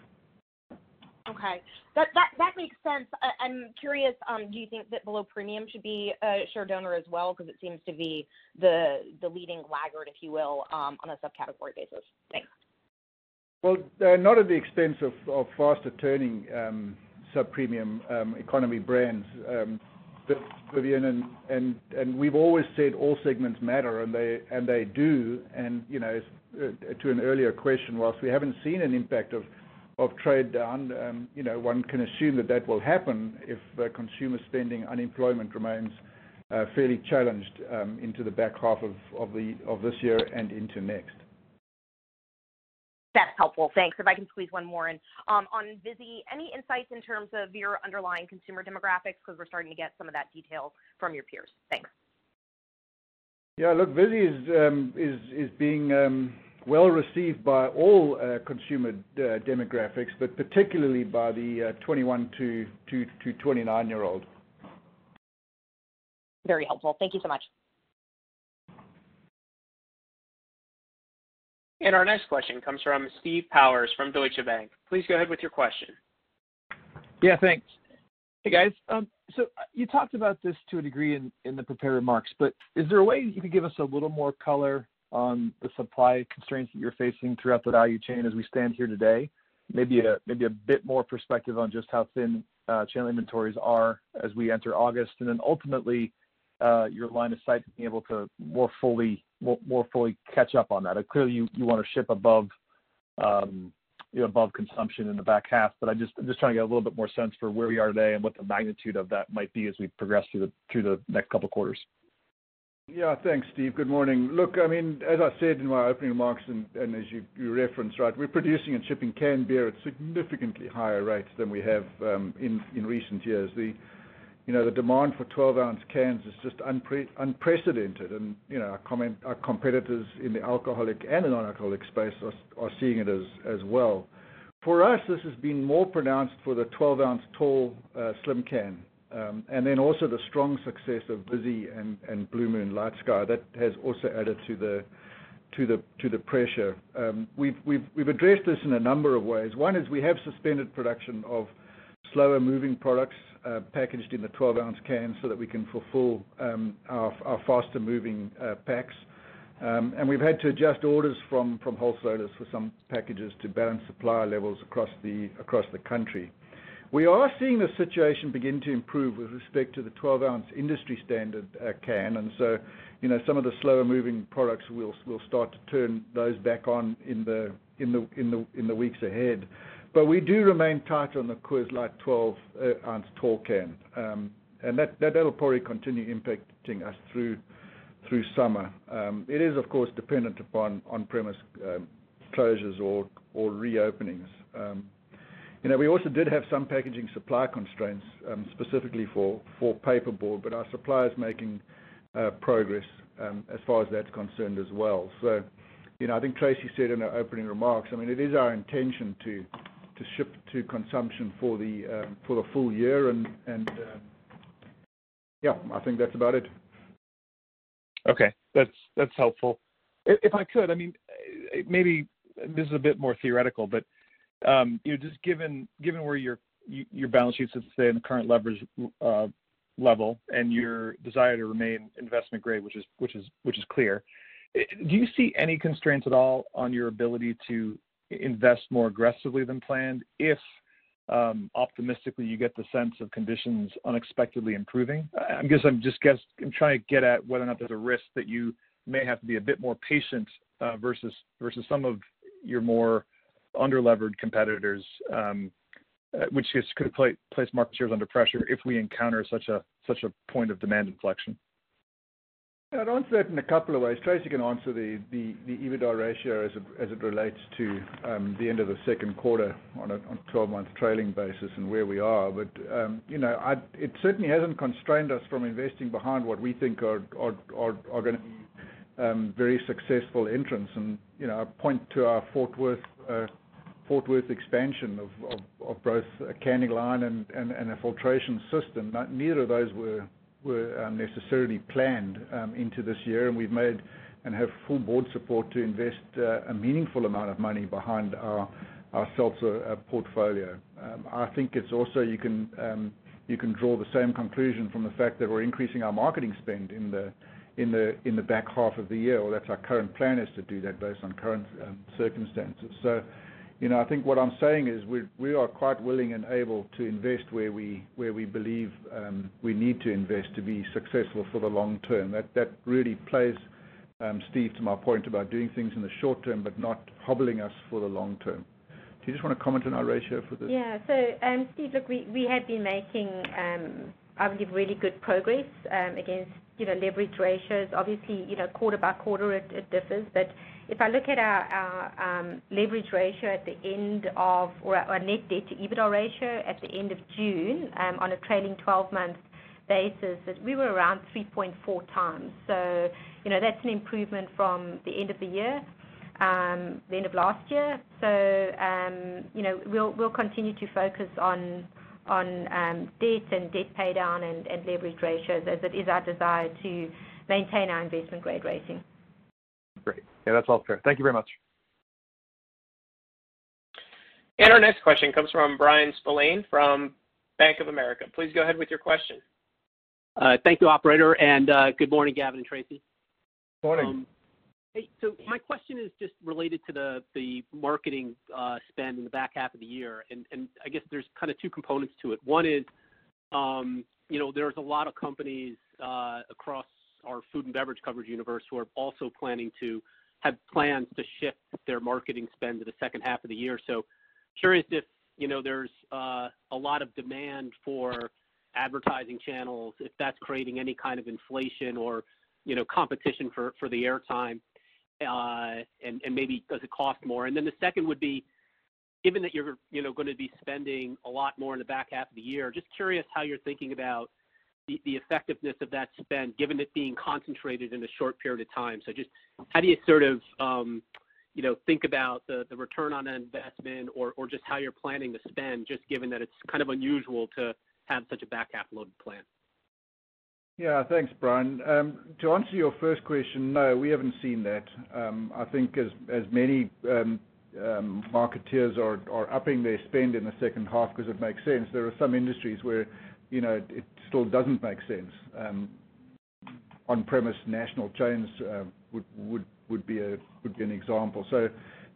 Okay. That makes sense. I'm curious, um, do you think that below premium should be a shared donor as well? Because it seems to be the the leading laggard, if you will, um, on a subcategory basis. Thanks. Well, not at the expense of faster-turning um, sub-premium economy brands, Vivien. And we've always said all segments matter, and they and they do. And you know, uh, to an earlier question, whilst we haven't seen an impact of trade down, um, you know, one can assume that that will happen if uh, consumer spending unemployment remains uh, fairly challenged um, into the back half of the of this year and into next. That's helpful. Thanks. If I can squeeze one more in. Um, on Vizzy, any insights in terms of your underlying consumer demographics? Because we're starting to get some of that detail from your peers. Thanks. Yeah, look, Vizzy is um, is is being um, well-received by all uh, consumer uh, demographics, but particularly by the uh, 21 to 29-year-old. Very helpful. Thank you so much. And our next question comes from Steve Powers from Deutsche Bank. Please go ahead with your question. Yeah, thanks. Hey, guys. Um so uh, you talked about this to a degree in the prepared remarks, but is there a way you could give us a little more color on the supply constraints that you're facing throughout the value chain as we stand here today? Maybe a bit more perspective on just how thin uh, channel inventories are as we enter August, and then ultimately, uh, your line of sight to being able to more fully catch up on that. Clearly, you want to ship above um above consumption in the back half, but I'm just trying to get a little bit more sense for where we are today and what the magnitude of that might be as we progress through the through the next couple of quarters. Yeah. Thanks, Steve. Good morning. Look, I mean as I said in my opening remarks, and as you referenced, right, we're producing and shipping canned beer at significantly higher rates than we have um in recent years. You know, the demand for 12-ounce cans is just unprecedented, and you know our competitors in the alcoholic and the non-alcoholic space are seeing it as as well. For us, this has been more pronounced for the 12-ounce tall slim can. And then also the strong success of Vizzy and Blue Moon LightSky. That has also added to the to the to the pressure. Um we've we've we've addressed this in a number of ways. One is we have suspended production of slower-moving products Uh, packaged in the 12-ounce can so that we can fulfill um, our faster-moving uh, packs. Um and we've had to adjust orders from wholesalers for some packages to balance supply levels across the across the country. We are seeing the situation begin to improve with respect to the 12-ounce industry standard uh, can. And so you know some of the slower-moving products, we'll start to turn those back on in the in the in the in the weeks ahead. But we do remain tight on the Coors Light 12-ounce tall can. Um, and That'll probably continue impacting us through summer. Um, it is, of course, dependent upon on-premise um, closures or reopenings. Um you know, we also did have some packaging supply constraints, specifically for paperboard, but our supplier is making uh, progress as far as that's concerned as well. So, you know, I think Tracey said in her opening remarks, I mean it is our intention to ship to consumption for the um, full year, and uh, yeah, I think that's about it. Okay. That's helpful. If I could, I mean, uh, maybe this is a bit more theoretical, but um, you know, just given where your balance sheet sits today and the current leverage uh, level and your desire to remain investment grade, which is clear, do you see any constraints at all on your ability to invest more aggressively than planned if um, optimistically you get the sense of conditions unexpectedly improving? I'm guess I'm just guess I'm trying to get at whether or not there's a risk that you may have to be a bit more patient uh, versus versus some of your more under-levered competitors, um, uh, which could place market shares under pressure if we encounter such a such a point of demand inflection? I'd answer that in a couple of ways. Tracey can answer the EBITDA ratio as as it relates to um, the end of the second quarter on a 12-month trailing basis and where we are. But um, you know, I it certainly hasn't constrained us from investing behind what we think are going to be um, very successful entrants. And you know, I point to our Fort Worth uh, expansion of of both a canning line and a filtration system. Neither of those were Um, necessarily planned um, into this year, and we've made and have full board support to invest uh, a meaningful amount of money behind our seltzer uh, portfolio. Um, I think it's also you can um you can draw the same conclusion from the fact that we're increasing our marketing spend in the in the in the back half of the year, or that's our current plan is to do that based on current circumstances. I think what I'm saying is we are quite willing and able to invest where we where we believe um, we need to invest to be successful for the long term. That that really plays, um, Steve, to my point about doing things in the short term, but not hobbling us for the long term. Do you just want to comment on our ratio for this? Yeah. So um Steve, look, we have been making, um, I believe, really good progress against you know, leverage ratios. Obviously, you know, quarter by quarter it differs. If I look at our leverage ratio at the end of, or our net debt to EBITDA ratio at the end of June on a trailing 12-month basis, we were around 3.4x. You know, that's an improvement from the end of the year, the end of last year. So um, you know, we'll we'll continue to focus on on um debt and debt paydown and leverage ratios as it is our desire to maintain our investment-grade rating. Great. Yeah, that's all fair. Thank you very much. And Our next question comes from Brian Spillane from Bank of America. Please go ahead with your question. Thank you, operator. And uh, good morning, Gavin and Tracey. Morning. Hey, so my question is just related to the the marketing spend in the back half of the year, and I guess there's kind of two components to it. One is, um, you know, there's a lot of companies across our food and beverage coverage universe who are also planning to have plans to shift their marketing spend to the second half of the year. So curious if you know, there's uh, a lot of demand for advertising channels, if that's creating any kind of inflation or you know, competition for the air time, uh, and maybe does it cost more? And then the second would be, given that you're you know, going to be spending a lot more in the back half of the year, just curious how you're thinking about the effectiveness of that spend, given it being concentrated in a short period of time. So just how do you sort of um, you know, think about the return on investment or or just how you're planning to spend, just given that it's kind of unusual to have such a back-half loaded plan? Yeah. Thanks, Brian. Um, to answer your first question, no, we haven't seen that. Um, I think as as many marketeers are upping their spend in the second half because it makes sense, there are some industries where it still doesn't make sense. Um, on-premise national chains uh, would would would be uh would be an example. So,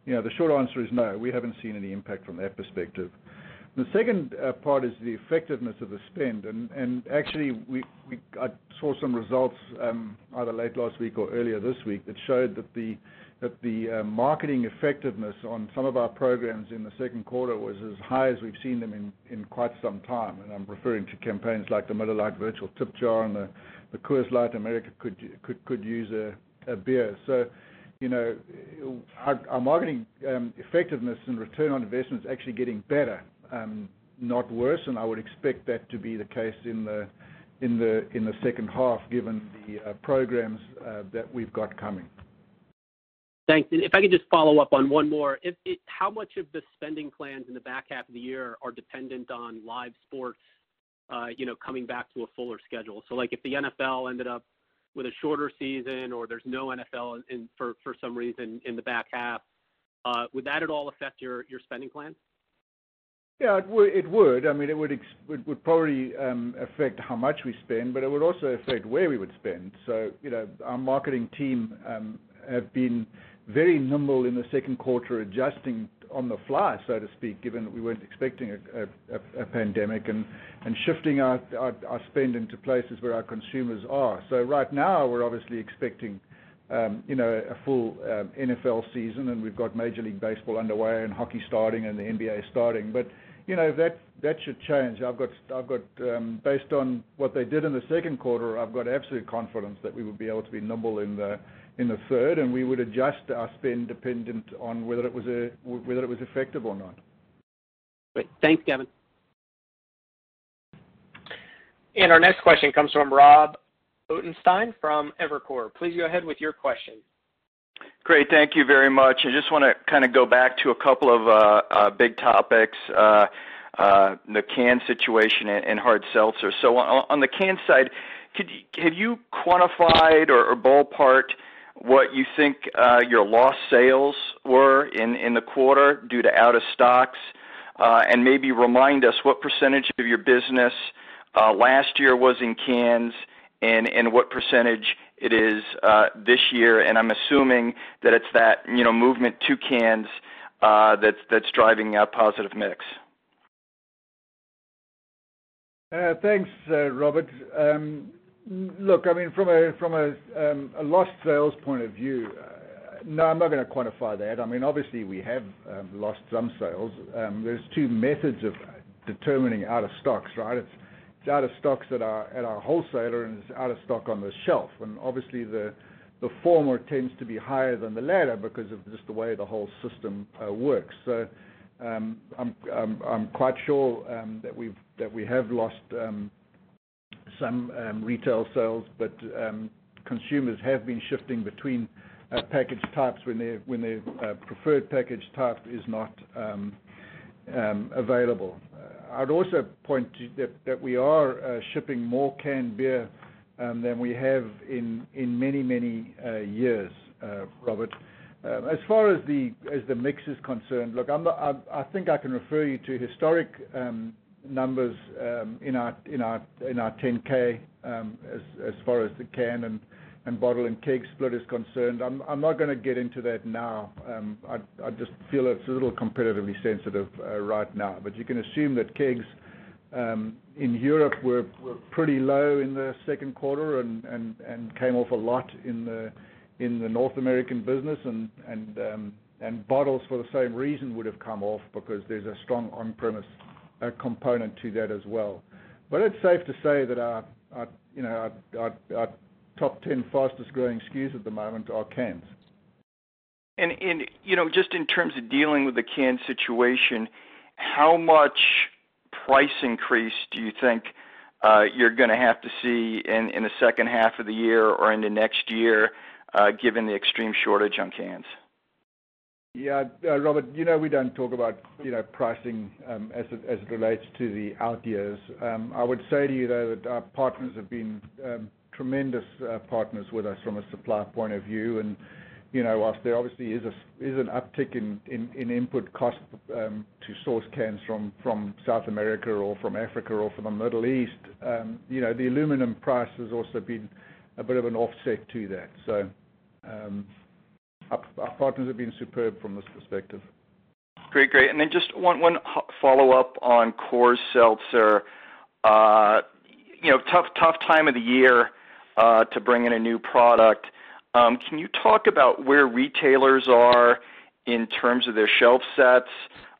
you know, the short answer is no, we haven't seen any impact from that perspective. The second uh, part is the effectiveness of the spend. And actually, we we I saw some results um, either late last week or earlier this week that showed that the Uh, marketing effectiveness on some of our programs in the second quarter was as high as we've seen them in quite some time. And I'm referring to campaigns like the Miller Lite Virtual Tip Jar and the Coors Light America Could could could Use a Beer. So, you know, uh our our marketing um, effectiveness and return on investment is actually getting better, um, not worse, and I would expect that to be the case in the in the in the second half, given the uh, programs uh, that we've got coming. Thanks. If I could just follow up on one more. How much of the spending plans in the back half of the year are dependent on live sports uh, coming back to a fuller schedule? So like if the NFL ended up with a shorter season or there's no NFL for some reason in the back half, uh, would that at all affect your spending plans? Yeah, it would. I mean it would probably um, affect how much we spend, but it would also affect where we would spend. So, you know, our marketing team um, have been very nimble in the second quarter, adjusting on the fly, so to speak, given that we weren't expecting a pandemic, and shifting our our spend into places where our consumers are. So right now, we're obviously expecting um you know a full NFL season, and we've got Major League Baseball underway and hockey starting and the NBA starting. But, you know, that that should change. I've got I've got um based on what they did in the second quarter, I've got absolute confidence that we will be able to be nimble in the third, and we would adjust our spend dependent on whether it was effective or not. Great. Thanks, Gavin. And our next question comes from Rob Ottenstein from Evercore. Please go ahead with your question. Great. Thank you very much. I just want to kind of go back to a couple of uh, uh, big topics, uh, the can situation and hard seltzer. So on on the can side, have you quantified or ballparked what you think uh, your lost sales were in in the quarter due to out of stocks? Uh, and maybe remind us what percentage of your business uh, last year was in cans and and what percentage it is this year. And I'm assuming that it's that you know, movement to cans uh that's that's driving a positive mix. Thanks, Robert. Um, Look, I mean, from a from a um a lost sales point of view, no, I'm not to quantify that. I mean, obviously, we have lost some sales. There's two methods of determining out of stocks, right? It's out of stocks at our wholesaler, and it's out of stock on the shelf. And obviously, the the former tends to be higher than the latter because of just the way the whole system works. So um I'm I'm quite sure um that we have lost some um, retail sales, but um, consumers have been shifting between uh, package types when their uh, preferred package type is not um, available. Uh, I'd also point to that we are shipping more canned beer than we have in many, many years, Robert. As far as the mix is concerned, look, I think I can refer you to historic numbers um in our 10-K um as as far as the can and bottle and keg split is concerned. I'm I'm not going to get into that now. Um I I just feel it's a little competitively sensitive right now. But you can assume that kegs in Europe were pretty low in the second quarter and came off a lot in the in the North American business, and and and bottles for the same reason would have come off because there's a strong on-premise component to that as well. But it's safe to say that our you know I top 10 fastest-growing SKUs at the moment are cans. You know just in terms of dealing with the can situation, how much price increase do you think uh, you're going to have to see in the second half of the year or into next year, uh, given the extreme shortage on cans? Yeah. Uh, Robert, you know we don't talk about you know, pricing um, as it relates to the out years. Um, I would say to you, though, that our partners have been um, tremendous uh, partners with us from a supply point of view. And you know, whilst there obviously is an uptick in input cost to source cans from South America or from Africa or from the Middle East, you know, the aluminum price has also been a bit of an offset to that. Our partners have been superb from this perspective. Great. Great. And then just one follow-up on Coors Seltzer. Uh you know, tough tough time of the year uh, to bring in a new product. Um, can you talk about where retailers are in terms of their shelf sets?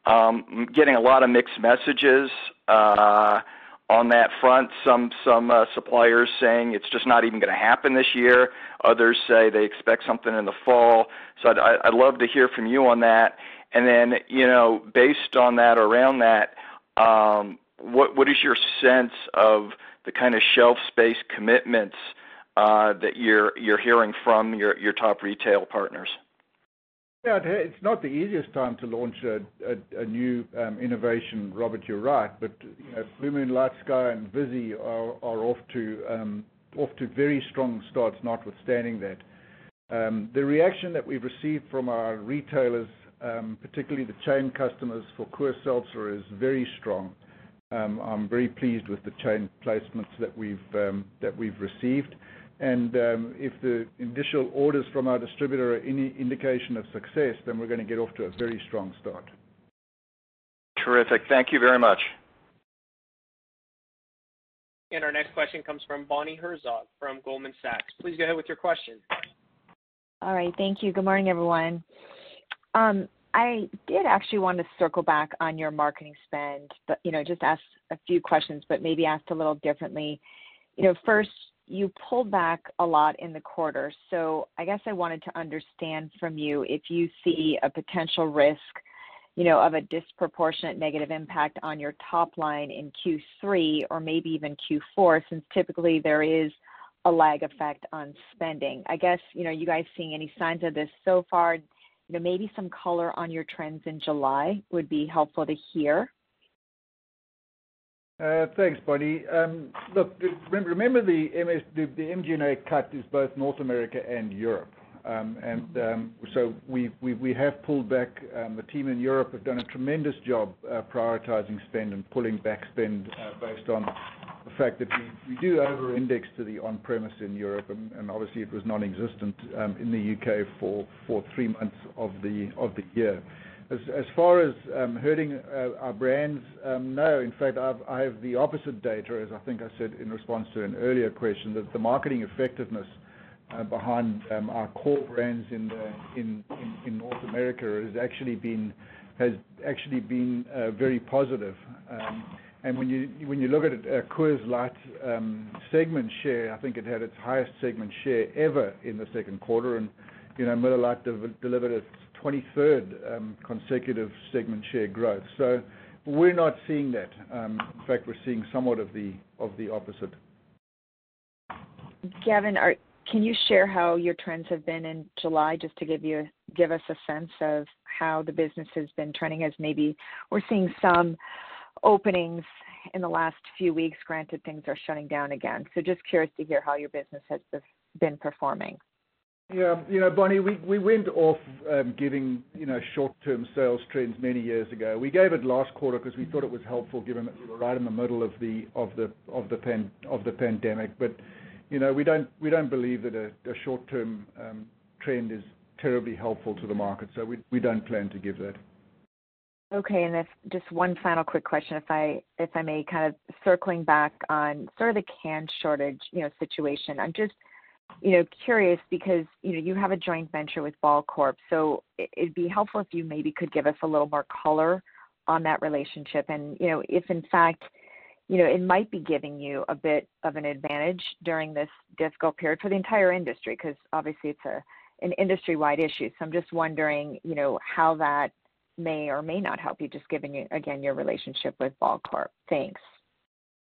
Um, getting a lot of mixed messages uh, on that front. Some some uh, suppliers saying it's just not even going to happen this year. Others say they expect something in the fall. So I'd love to hear from you on that. And then you know, based on that around that, um, what what is your sense of the kind of shelf space commitments uh, that you're you're hearing from your your top retail partners? Yeah. It's not the easiest time to launch a new innovation, Robert, you're right. But Blue Moon LightSky and Vizzy are off to um off to very strong starts notwithstanding that. The reaction that we've received from our retailers, particularly the chain customers for Coors Seltzer, is very strong. I'm very pleased with the chain placements that we've um that we've received. Um, if the initial orders from our distributor are any indication of success, then we're going to get off to a very strong start. Terrific. Thank you very much. And our next question comes from Bonnie Herzog from Goldman Sachs. Please go ahead with your question. All right. Thank you. Good morning, everyone. Um, I did actually want to circle back on your marketing spend, but you know, just ask a few questions, but maybe asked a little differently. You know, First, you pulled back a lot in the quarter. So I guess I wanted to understand from you if you see a potential risk you know, of a disproportionate negative impact on your top line in Q3 or maybe even Q4, since typically there is a lag effect on spending. I guess, you know, you guys seeing any signs of this so far? You know, maybe some color on your trends in July would be helpful to hear. Thanks, Bonnie. Look, remember the MG&A cut is both North America and Europe. Um and um so we have pulled back. The team in Europe have done a tremendous job prioritizing spend and pulling back spend based on the fact that we do over-index to the on-premise in Europe, and obviously it was nonexistent um in the U.K. For for three months of the of the year. As far as um, hurting uh, our brands, um, no. In fact, I have the opposite data, as I think I said in response to an earlier question, that the marketing effectiveness uh, behind um, our core brands in North America has actually been has actually been uh very positive. Um and when you when you look at uh, Coors Light segment share, I think it had its highest segment share ever in the second quarter, and you know Miller Lite delivered its 23rd um, consecutive segment share growth. So we're not seeing that. Um, in fact, we're seeing somewhat of the opposite. Gavin, can you share how your trends have been in July, just to give you give us a sense of how the business has been trending as maybe we're seeing some openings in the last few weeks, granted things are shutting down again. So just curious to hear how your business has been performing. Yeah. You know, Bonnie, we we went off um, giving you know, short-term sales trends many years ago. We gave it last quarter because we thought it was helpful given that we were right in the middle of the of the, of the, pan, of the pandemic. But You know, we don't we don't believe that a short-term um, trend is terribly helpful to the market, so we we don't plan to give that. Okay. And Just one final quick question, if I if I may, kind of circling back on sort of the can shortage you know, situation. I'm just curious because you know, you have a joint venture with Ball Corp, so it'd be helpful if you maybe could give us a little more color on that relationship and you know, if in fact you know, it might be giving you a bit of an advantage during this difficult period for the entire industry, because obviously it's a an industry-wide issue. So I'm just wondering you know, how that may or may not help you, just given, you again, your relationship with Ball Corp. Thanks.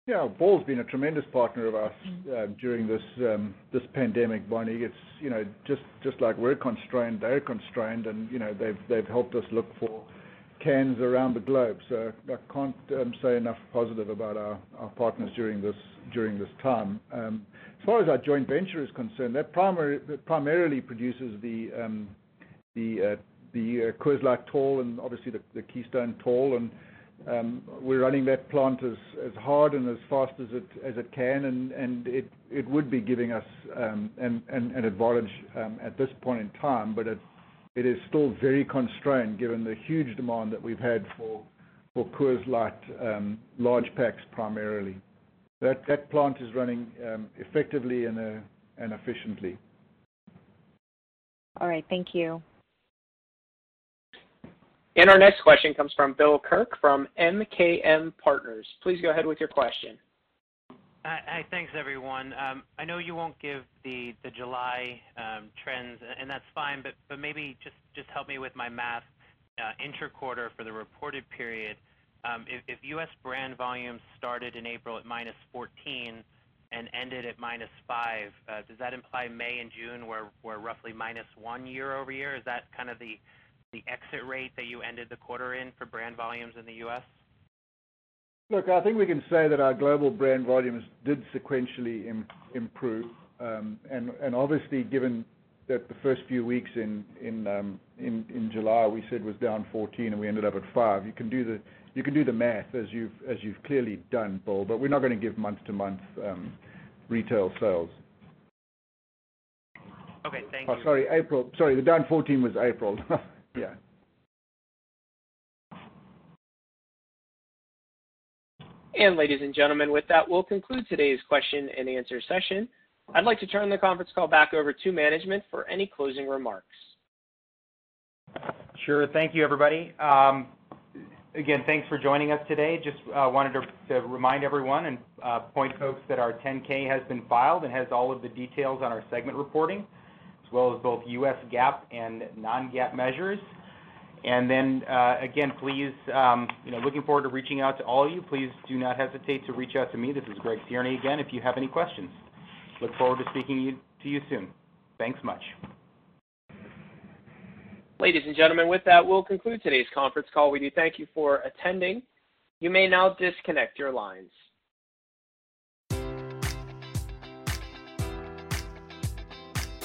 Yeah. Ball's been a tremendous partner of ours mm. uh, during this um this pandemic, Bonnie. It's you know, just like we're constrained, they're constrained, and you know, they've they've helped us look for cans around the globe. So I can't um, say enough positive about our partners during this during this time. Um, as far as our joint venture is concerned, that primarily produces the um, uh, uh, Coors Light Tall and obviously the Keystone Tall, and Um, we're running that plant as hard and as fast as it can, and it would be giving us um, an advantage um, at this point in time. But it is still very constrained given the huge demand that we've had for Coors Light large packs primarily. That plant is running effectively uh, and efficiently. All right. Thank you. And our next question comes from Bill Kirk from MKM Partners. Please go ahead with your question. Hi. Thanks, everyone. Um, I know you won't give the July um, trends, and that's fine, but maybe just help me with my math uh, inter-quarter for the reported period. Um, if U.S. brand volumes started in April at -14 and ended at -5, uh, does that imply May and June were roughly -1 year-over-year? Is that kind of the exit rate that you ended the quarter in for brand volumes in the U.S.? Look, I think we can say that our global brand volumes did sequentially improve. Um, and obviously, given that the first few weeks um, in July, we said was down 14 and we ended up at five. You can do the math as you've clearly done, Bill, but we're not going to give month-to-month um, retail sales. Okay. Thank oh, you. Sorry, April. Sorry, the down 14 was April. [LAUGHS] Yeah. And ladies and gentlemen, with that, we'll conclude today's question and answer session. I'd like to turn the conference call back over to management for any closing remarks. Sure. Thank you, everybody. Um, again, thanks for joining us today. Just uh, wanted to, to, remind everyone and uh, point folks that our 10-K has been filed and has all of the details on our segment reporting, as well as both U.S. GAAP and non-GAAP measures. And then uh, again, please, um, you know, looking forward to reaching out to all of you. Please do not hesitate to reach out to me. This is Greg Tierney again. If you have any questions, look forward to speaking to you soon. Thanks much. Ladies and gentlemen, with that, we'll conclude today's conference call. We do thank you for attending. You may now disconnect your lines.